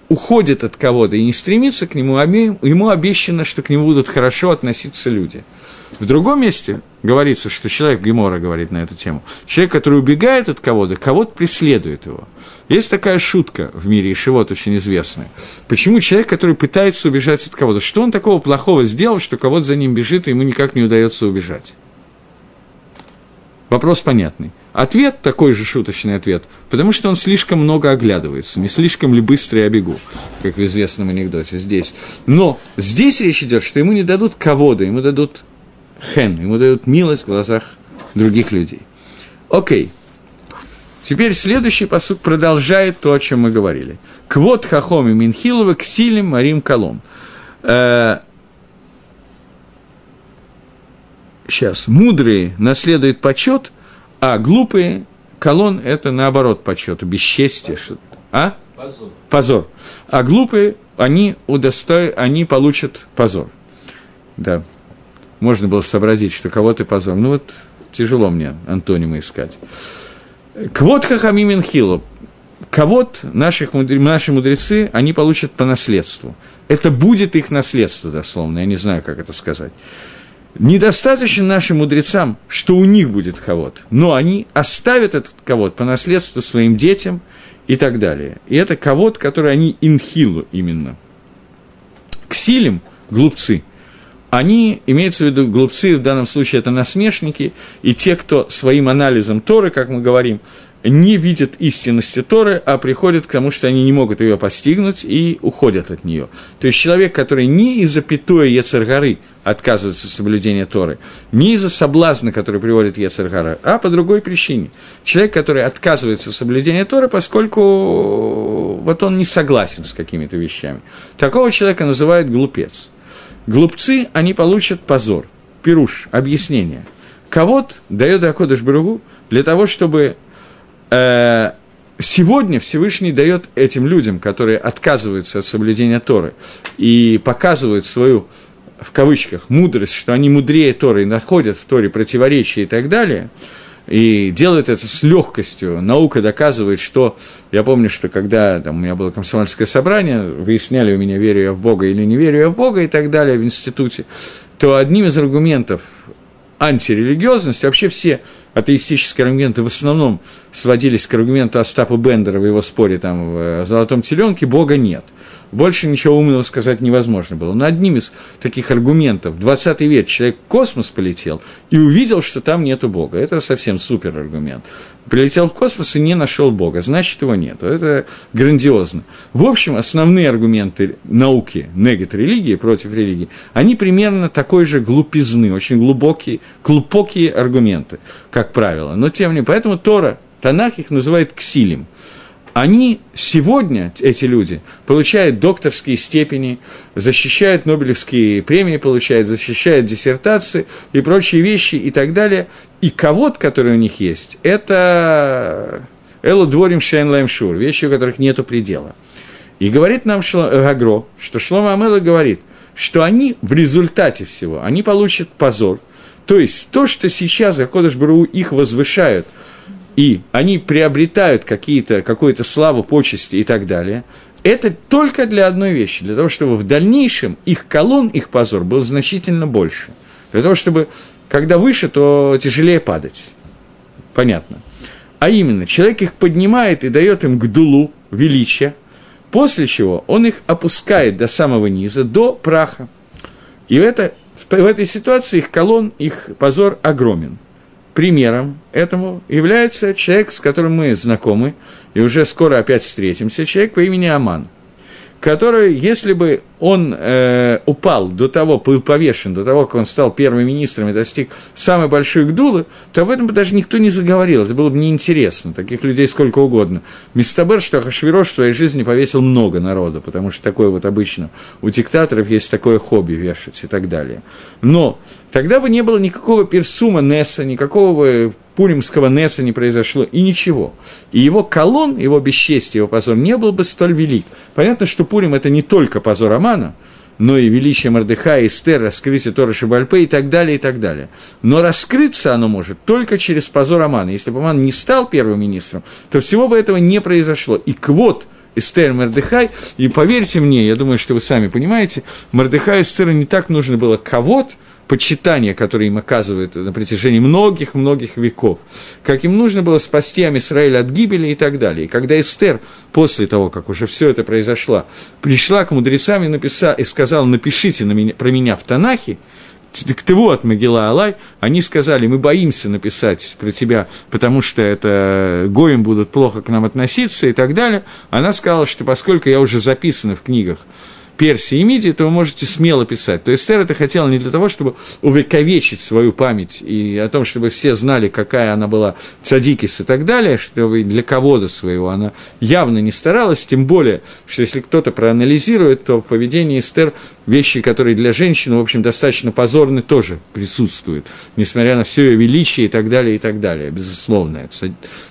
уходит от кого-то и не стремится к нему, ему обещано, что к нему будут хорошо относиться люди. В другом месте говорится, что человек, Гемора говорит на эту тему, человек, который убегает от кого-то, кого-то преследует его. Есть такая шутка в мире Ишивот очень известная. Почему человек, который пытается убежать от кого-то, что он такого плохого сделал, что кого-то за ним бежит, и ему никак не удается убежать? Вопрос понятный. Ответ такой же шуточный ответ, потому что он слишком много оглядывается, не слишком ли быстро я бегу, как в известном анекдоте здесь. Но здесь речь идет, что ему не дадут кого-то, ему дадут хен, ему дадут милость в глазах других людей. Окей. Теперь следующий посуд продолжает то, о чем мы говорили. Квот хахоми минхилова ктилем марим колон. Э, сейчас, мудрые наследуют почет, а глупые колон – это наоборот почет, бесчестие. А? Позор. Позор. А глупые, они, удосто... они получат позор. Да. Можно было сообразить, что кого-то позор. Ну вот тяжело мне антонимы искать. Квот хахамимен хилу. Кого-то наших, наши мудрецы, они получат по наследству. Это будет их наследство, дословно, я не знаю, как это сказать. Недостаточно нашим мудрецам, что у них будет кого-то, но они оставят этот кого-то по наследству своим детям и так далее. И это кого-то, который они инхилу именно. Ксилим, глупцы, они, имеется в виду глупцы, в данном случае это насмешники, и те, кто своим анализом Торы, как мы говорим, не видят истинности Торы, а приходят к тому, что они не могут ее постигнуть и уходят от нее. То есть человек, который не из-за пятуя Ецаргары отказывается от соблюдения Торы, не из-за соблазна, который приводит Ецаргара, а по другой причине. Человек, который отказывается от соблюдения Торы, поскольку вот он не согласен с какими-то вещами. Такого человека называют глупец. Глупцы, они получат позор, пируш, объяснение. Кого-то дает Акодыш Баругу для того, чтобы сегодня Всевышний дает этим людям, которые отказываются от соблюдения Торы и показывают свою, в кавычках, мудрость, что они мудрее Торы и находят в Торе противоречия и так далее, и делают это с легкостью. Наука доказывает, что... Я помню, что когда там, у меня было комсомольское собрание, выясняли у меня, верю я в Бога или не верю я в Бога и так далее в институте, то одним из аргументов антирелигиозности, вообще все атеистические аргументы в основном сводились к аргументу Остапа Бендера в его споре там, в «Золотом теленке» – Бога нет. Больше ничего умного сказать невозможно было. Но одним из таких аргументов, 20 век, человек в космос полетел и увидел, что там нету Бога. Это совсем супер аргумент. Прилетел в космос и не нашел Бога, значит, его нет. Это грандиозно. В общем, основные аргументы науки, негат религии, против религии, они примерно такой же глупизны, очень глубокие, глубокие аргументы, как правило. Но тем не менее, поэтому Тора, Танах их называет ксилем – они сегодня, эти люди, получают докторские степени, защищают Нобелевские премии, получают, защищают диссертации и прочие вещи и так далее. И кого-то, который у них есть, это Элу Дворим Шейн Лаймшур, вещи, у которых нет предела. И говорит нам Гагро, что Шлома Амела говорит, что они в результате всего, они получат позор. То есть то, что сейчас Акодыш Бару их возвышают – и они приобретают какую-то славу, почести и так далее, это только для одной вещи, для того, чтобы в дальнейшем их колонн, их позор был значительно больше. Для того, чтобы, когда выше, то тяжелее падать. Понятно. А именно, человек их поднимает и дает им гдулу, величие, после чего он их опускает до самого низа, до праха. И это, в этой ситуации их колонн, их позор огромен примером этому является человек, с которым мы знакомы, и уже скоро опять встретимся, человек по имени Аман, который, если бы он э, упал до того, был повешен, до того, как он стал первым министром и достиг самой большой гдулы, то об этом бы даже никто не заговорил, это было бы неинтересно, таких людей сколько угодно. Мистабер, что Хашвирош в своей жизни повесил много народа, потому что такое вот обычно у диктаторов есть такое хобби вешать и так далее. Но тогда бы не было никакого персума Несса, никакого Пуримского Несса не произошло, и ничего. И его колонн, его бесчестие, его позор не был бы столь велик. Понятно, что Пурим – это не только позор Амана, но и величие Мордыха, Эстер, раскрытие Тора Шибальпе и так далее, и так далее. Но раскрыться оно может только через позор Амана. Если бы Аман не стал первым министром, то всего бы этого не произошло. И квот Эстер Мордыхай, и поверьте мне, я думаю, что вы сами понимаете, Мордыхай и Эстера не так нужно было кого-то, почитание, которое им оказывают на протяжении многих-многих веков, как им нужно было спасти Амисраиль от гибели и так далее. И когда Эстер, после того, как уже все это произошло, пришла к мудрецам и, написала, и сказала, напишите на меня, про меня в Танахе, к того от Могила Алай, они сказали, мы боимся написать про тебя, потому что это гоем будут плохо к нам относиться и так далее. Она сказала, что поскольку я уже записана в книгах Персии и Мидии, то вы можете смело писать. То Эстер это хотела не для того, чтобы увековечить свою память и о том, чтобы все знали, какая она была цадикис и так далее, чтобы для кого-то своего она явно не старалась, тем более, что если кто-то проанализирует, то в поведении Эстер вещи, которые для женщины, в общем, достаточно позорны, тоже присутствуют, несмотря на все ее величие и так далее, и так далее, безусловно,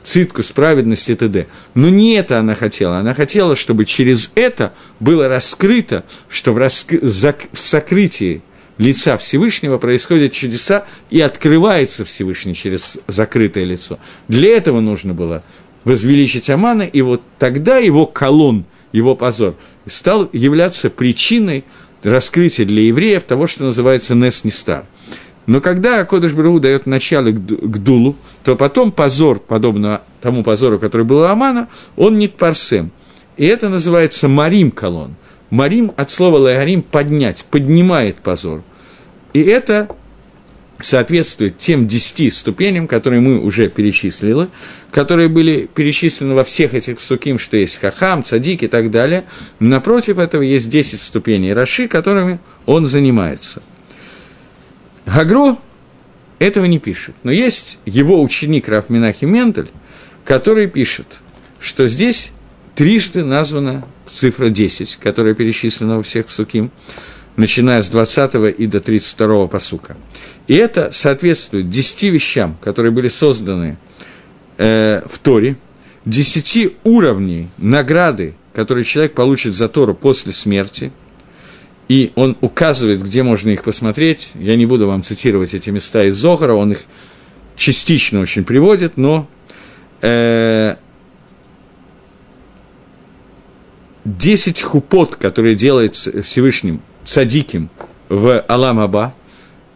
цитку, справедность и т.д. Но не это она хотела, она хотела, чтобы через это было раскрыто это, что в, раск... в сокрытии лица Всевышнего происходят чудеса и открывается Всевышний через закрытое лицо. Для этого нужно было возвеличить Амана, и вот тогда его колонн, его позор, стал являться причиной раскрытия для евреев того, что называется Нес Нестар. Но когда Кодыш Бру дает начало к Дулу, то потом позор, подобно тому позору, который был у Амана, он не парсем. И это называется Марим колон. Марим от слова лагарим – поднять, поднимает позор. И это соответствует тем десяти ступеням, которые мы уже перечислили, которые были перечислены во всех этих псуким, что есть хахам, цадик и так далее. Напротив этого есть 10 ступеней Раши, которыми он занимается. Гагро этого не пишет, но есть его ученик Раф Минахи Мендель, который пишет, что здесь трижды названа цифра 10, которая перечислена во всех псуким, начиная с 20 и до 32 посука. И это соответствует 10 вещам, которые были созданы э, в Торе, 10 уровней награды, которые человек получит за Тору после смерти, и он указывает, где можно их посмотреть. Я не буду вам цитировать эти места из Зохара, он их частично очень приводит, но э, 10 хупот, которые делает Всевышним цадиким в Алам Аба,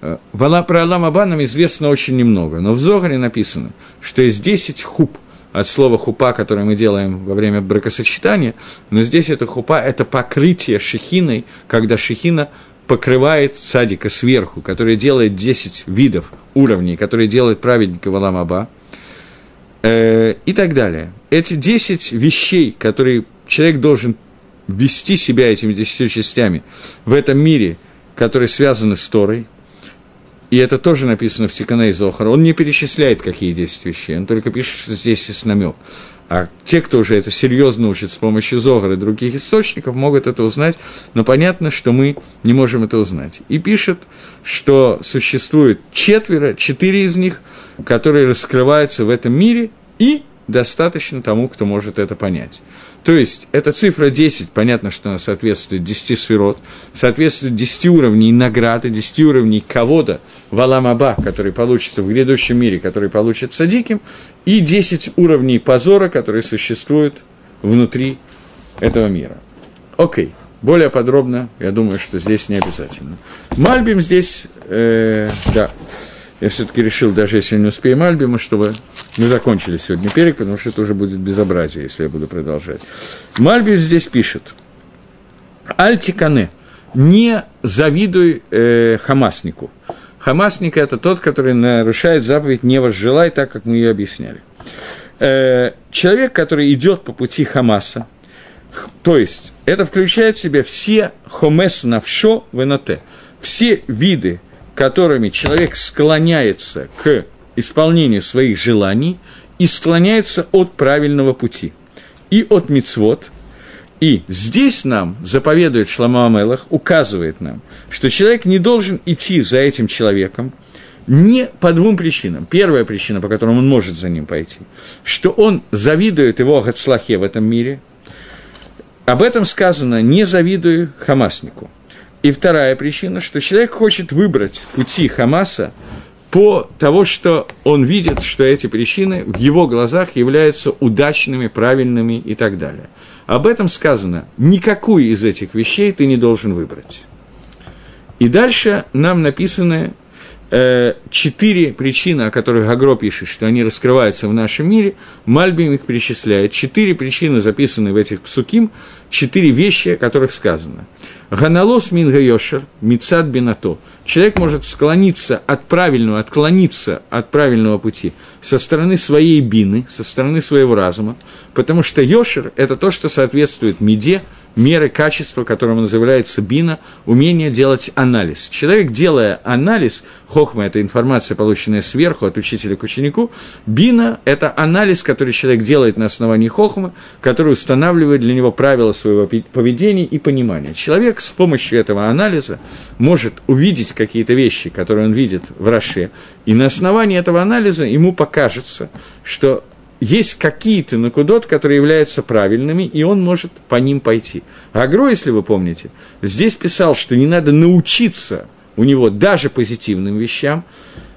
э, про Алам Аба нам известно очень немного, но в Зогаре написано, что есть 10 хуп от слова хупа, которое мы делаем во время бракосочетания, но здесь это хупа – это покрытие шехиной, когда шехина покрывает садика сверху, который делает 10 видов уровней, которые делает праведника Валам Аба, э, и так далее. Эти 10 вещей, которые человек должен вести себя этими десятью частями в этом мире, которые связаны с Торой, и это тоже написано в Тикане и Зохара, он не перечисляет, какие 10 вещей, он только пишет, что здесь есть намек. А те, кто уже это серьезно учит с помощью Зогара и других источников, могут это узнать, но понятно, что мы не можем это узнать. И пишет, что существует четверо, четыре из них, которые раскрываются в этом мире, и достаточно тому, кто может это понять. То есть, эта цифра 10, понятно, что она соответствует 10 сферот, соответствует 10 уровней награды, 10 уровней кого-то в Аламаба, который получится в грядущем мире, который получит садиким, и 10 уровней позора, которые существуют внутри этого мира. Окей. Более подробно, я думаю, что здесь не обязательно. Мальбим здесь, э, да, я все-таки решил, даже если не успеем Альбима, чтобы мы закончили сегодня перек, потому что это уже будет безобразие, если я буду продолжать. Мальбим здесь пишет. Альтикане, не завидуй э, хамаснику. Хамасник – это тот, который нарушает заповедь «не возжелай», так как мы ее объясняли. Э, человек, который идет по пути Хамаса, то есть это включает в себя все хомес навшо веноте, все виды которыми человек склоняется к исполнению своих желаний и склоняется от правильного пути и от мицвод. И здесь нам заповедует Шлама Амелах, указывает нам, что человек не должен идти за этим человеком не по двум причинам. Первая причина, по которой он может за ним пойти, что он завидует его Гацлахе в этом мире. Об этом сказано «не завидую Хамаснику». И вторая причина, что человек хочет выбрать пути Хамаса по того, что он видит, что эти причины в его глазах являются удачными, правильными и так далее. Об этом сказано, никакую из этих вещей ты не должен выбрать. И дальше нам написаны четыре причины, о которых Гагро пишет, что они раскрываются в нашем мире, Мальбим их перечисляет. Четыре причины записаны в этих псуким, четыре вещи, о которых сказано – Ганалос минга йошер, мицад бинато. Человек может склониться от правильного, отклониться от правильного пути со стороны своей бины, со стороны своего разума, потому что йошер – это то, что соответствует меде – меры качества, которым называется бина, умение делать анализ. Человек, делая анализ, хохма – это информация, полученная сверху от учителя к ученику, бина – это анализ, который человек делает на основании хохмы, который устанавливает для него правила своего поведения и понимания. Человек с помощью этого анализа может увидеть какие-то вещи, которые он видит в Роше, и на основании этого анализа ему покажется, что есть какие-то накудот, которые являются правильными, и он может по ним пойти. Агро, если вы помните, здесь писал, что не надо научиться у него даже позитивным вещам.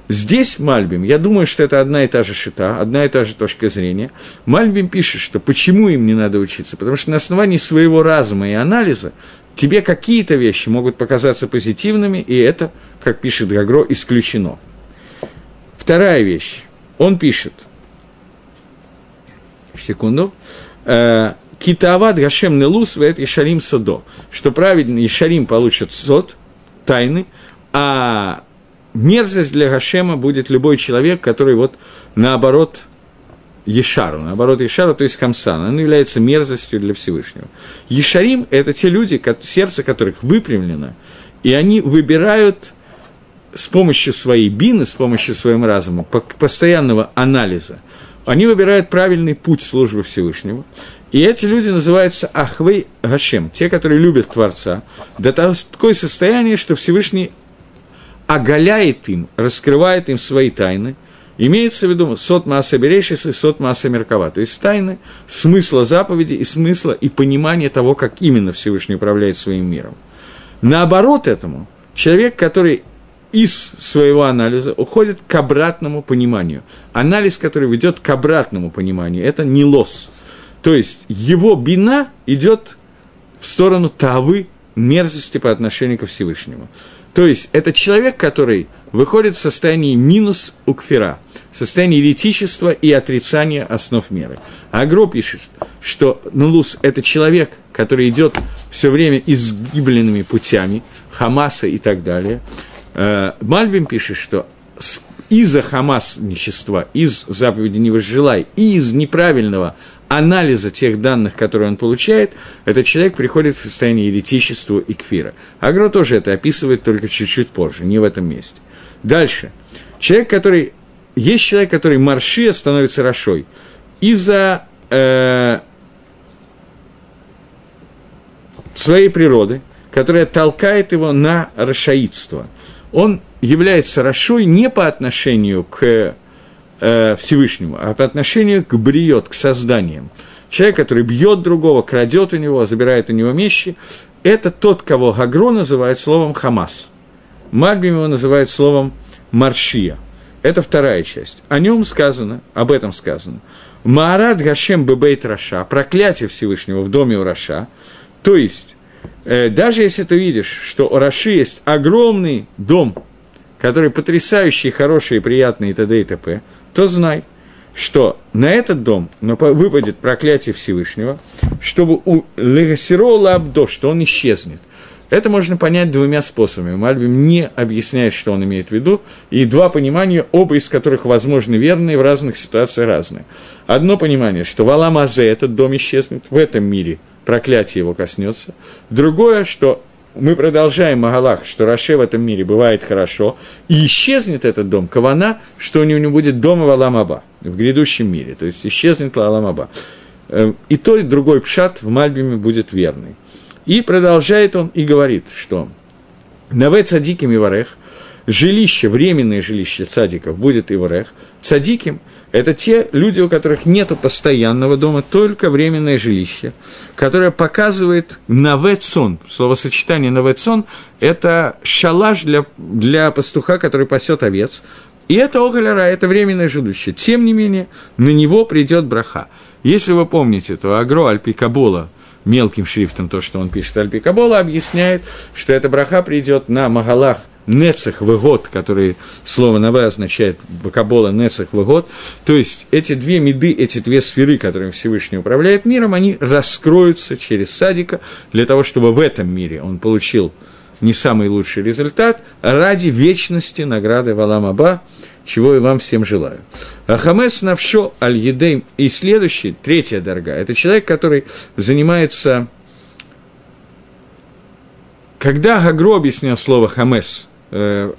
Здесь Мальбим, я думаю, что это одна и та же шита, одна и та же точка зрения. Мальбим пишет, что почему им не надо учиться, потому что на основании своего разума и анализа тебе какие-то вещи могут показаться позитивными, и это, как пишет Гагро, исключено. Вторая вещь. Он пишет, секунду, э, Китават Гашем Нелус вет Ишарим Содо, что правильно Ишарим получат сод, тайны, а мерзость для Гашема будет любой человек, который вот наоборот Ешару, наоборот Ешару, то есть Хамсан, он является мерзостью для Всевышнего. Ешарим – это те люди, сердце которых выпрямлено, и они выбирают с помощью своей бины, с помощью своего разума, постоянного анализа, они выбирают правильный путь службы Всевышнего, и эти люди называются Ахвей Гашем, те, которые любят Творца, до такое состояние, что Всевышний оголяет им, раскрывает им свои тайны. Имеется в виду сот Мааса Берешис и сот Мааса Меркава, то есть тайны смысла заповеди и смысла и понимания того, как именно Всевышний управляет своим миром. Наоборот этому, человек, который из своего анализа уходит к обратному пониманию. Анализ, который ведет к обратному пониманию, это не лос – то есть его бина идет в сторону тавы, мерзости по отношению ко Всевышнему. То есть это человек, который выходит в состоянии минус укфера, состояние еретичества и отрицания основ меры. Агро пишет, что Нулус – это человек, который идет все время изгибленными путями, Хамаса и так далее. Э, Мальбим пишет, что из-за хамасничества, из заповеди «не возжелай», и из неправильного анализа тех данных, которые он получает, этот человек приходит в состояние еретичества и кфира. Агро тоже это описывает только чуть-чуть позже, не в этом месте. Дальше. Человек, который... Есть человек, который маршия становится рашой из-за э, своей природы, которая толкает его на рашаидство. Он является рашой не по отношению к э, Всевышнему, а по отношению к бриот, к созданиям. Человек, который бьет другого, крадет у него, забирает у него вещи, это тот, кого Гагро называет словом Хамас. Мальбим его называет словом Маршия. Это вторая часть. О нем сказано, об этом сказано. מארת השם בבית רשע, проклятие Всевышнего в доме у רשע. То есть, э, даже если ты видишь, что у Раши есть огромный дом, который потрясающий, хороший, приятный и т.д. и т.п., то знай, что на этот дом выпадет проклятие Всевышнего, чтобы להסירו לאבדו, что он исчезнет. Это можно понять двумя способами. Мальбим не объясняет, что он имеет в виду, и два понимания, оба из которых, возможно, верные, в разных ситуациях разные. Одно понимание, что в Аламазе этот дом исчезнет, в этом мире проклятие его коснется. Другое, что мы продолжаем Магалах, что Раше в этом мире бывает хорошо, и исчезнет этот дом Кавана, что у него не будет дома в Аламаба, в грядущем мире, то есть исчезнет Аламаба. Эм, и то, и другой пшат в Мальбиме будет верный. И продолжает он и говорит, что Наве цадиким и варех, жилище, временное жилище цадиков будет и варех, цадиким – это те люди, у которых нет постоянного дома, только временное жилище, которое показывает навецон. Словосочетание навецон – это шалаш для, для пастуха, который пасет овец. И это оголяра, это временное жилище. Тем не менее, на него придет браха. Если вы помните, то Агро Альпикабола мелким шрифтом то, что он пишет Альпикабола, объясняет, что эта браха придет на Магалах Нецех Вегод, который слово Наве означает Бакабола Нецех Вегод, то есть эти две меды, эти две сферы, которыми Всевышний управляет миром, они раскроются через садика для того, чтобы в этом мире он получил не самый лучший результат, ради вечности награды Валам Аба, чего и вам всем желаю. Ахамес Навшо Аль-Едейм. И следующий, третья дорога, это человек, который занимается когда Гагро объяснял слово «хамес», э,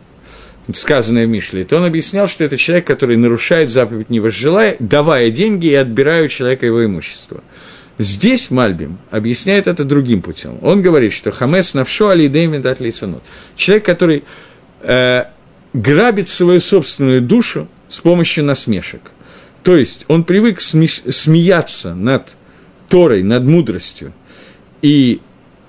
сказанное в Мишле, то он объяснял, что это человек, который нарушает заповедь не возжелая, давая деньги и отбирая у человека его имущество. Здесь Мальбим объясняет это другим путем. Он говорит, что Хамес навшо алидейми дат лицанот. Человек, который э, грабит свою собственную душу с помощью насмешек. То есть он привык сме- смеяться над Торой, над мудростью, и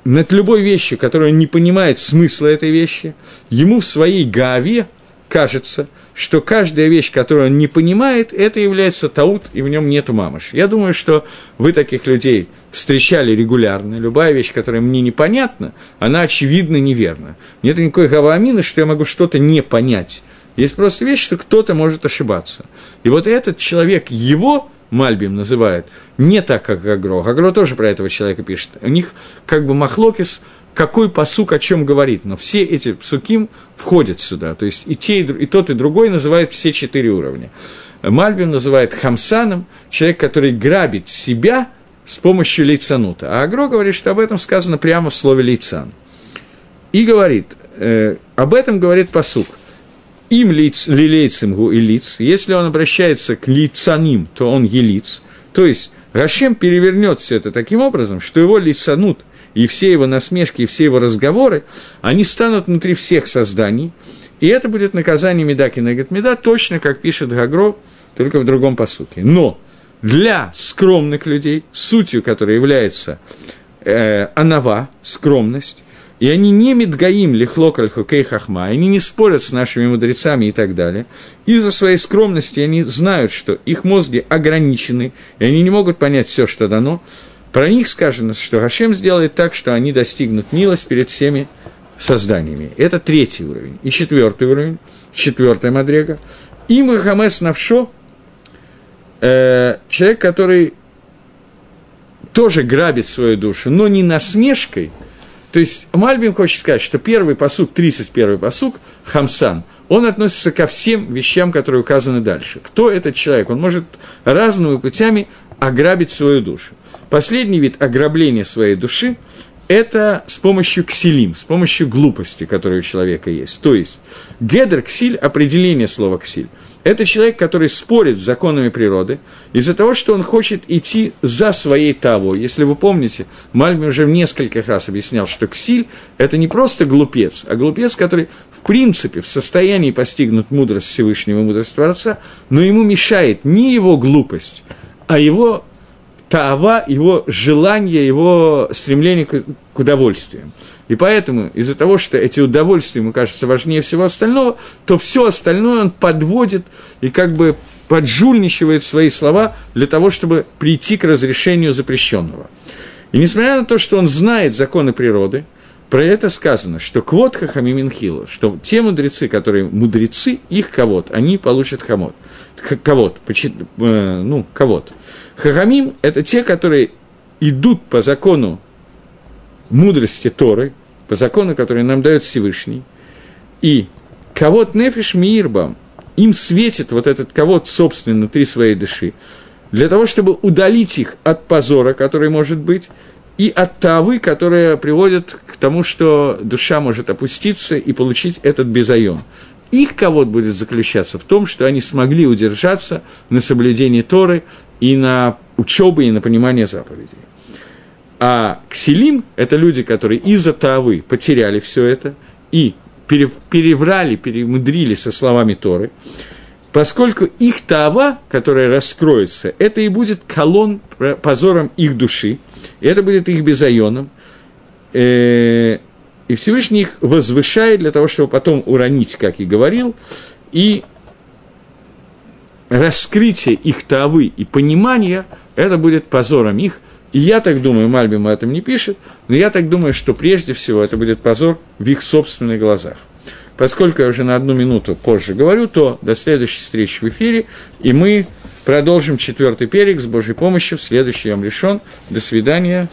над любой вещью, которую он не понимает смысла этой вещи, ему в своей гаве кажется, что каждая вещь, которую он не понимает, это является таут, и в нем нету мамыш. Я думаю, что вы таких людей встречали регулярно. Любая вещь, которая мне непонятна, она очевидно неверна. Нет никакой гавамины, что я могу что-то не понять. Есть просто вещь, что кто-то может ошибаться. И вот этот человек, его Мальбим называет, не так, как Агро. Агро тоже про этого человека пишет. У них как бы махлокис – какой посук о чем говорит, но все эти псуким входят сюда. То есть и, те, и тот, и другой называют все четыре уровня. Мальбим называет хамсаном, человек, который грабит себя с помощью лицанута. А Агро говорит, что об этом сказано прямо в слове лицан. И говорит, э, об этом говорит посук. Им лиц, лилейцем гу и лиц. Если он обращается к лицаним, то он елиц. То есть Гашем перевернет все это таким образом, что его лицанут – и все его насмешки, и все его разговоры, они станут внутри всех созданий, и это будет наказание Медаки на Меда, точно как пишет Гагро, только в другом посуке. Но для скромных людей, сутью которой является э, анава, скромность, и они не медгаим лихлокаль хокей хахма, они не спорят с нашими мудрецами и так далее. Из-за своей скромности они знают, что их мозги ограничены, и они не могут понять все, что дано. Про них сказано, что Гашем сделает так, что они достигнут милость перед всеми созданиями. Это третий уровень. И четвертый уровень, четвертая мадрега. И Махамес Навшо, э, человек, который тоже грабит свою душу, но не насмешкой. То есть Мальбим хочет сказать, что первый посук, 31 посук, Хамсан, он относится ко всем вещам, которые указаны дальше. Кто этот человек? Он может разными путями ограбить свою душу. Последний вид ограбления своей души – это с помощью ксилим, с помощью глупости, которая у человека есть. То есть, гедер ксиль, определение слова ксиль, это человек, который спорит с законами природы из-за того, что он хочет идти за своей того. Если вы помните, Мальми уже несколько раз объяснял, что ксиль – это не просто глупец, а глупец, который в принципе в состоянии постигнуть мудрость Всевышнего, мудрость Творца, но ему мешает не его глупость, а его таава, его желание, его стремление к удовольствиям. И поэтому из-за того, что эти удовольствия ему кажутся важнее всего остального, то все остальное он подводит и как бы поджульничивает свои слова для того, чтобы прийти к разрешению запрещенного. И несмотря на то, что он знает законы природы, про это сказано, что квот хахамиминхилу, что те мудрецы, которые мудрецы, их кого они получат хамот. Кого-то, э, ну, кого-то. Хахамим – это те, которые идут по закону мудрости Торы, по закону, который нам дает Всевышний, и кого-то нефиш мирбам, им светит вот этот кого-то собственно внутри своей души, для того, чтобы удалить их от позора, который может быть, и от тавы, которая приводит к тому, что душа может опуститься и получить этот безайон. Их кого-то будет заключаться в том, что они смогли удержаться на соблюдении Торы и на учебу, и на понимание заповедей. А кселим – это люди, которые из-за тавы потеряли все это и переврали, перемудрили со словами Торы, поскольку их тава, которая раскроется, это и будет колон позором их души, это будет их безайоном, э, и Всевышний их возвышает для того, чтобы потом уронить, как и говорил, и раскрытие их тавы и понимания, это будет позором их. И я так думаю, Мальбим об этом не пишет, но я так думаю, что прежде всего это будет позор в их собственных глазах. Поскольку я уже на одну минуту позже говорю, то до следующей встречи в эфире, и мы продолжим четвертый перек с Божьей помощью в следующий Йом решен. До свидания.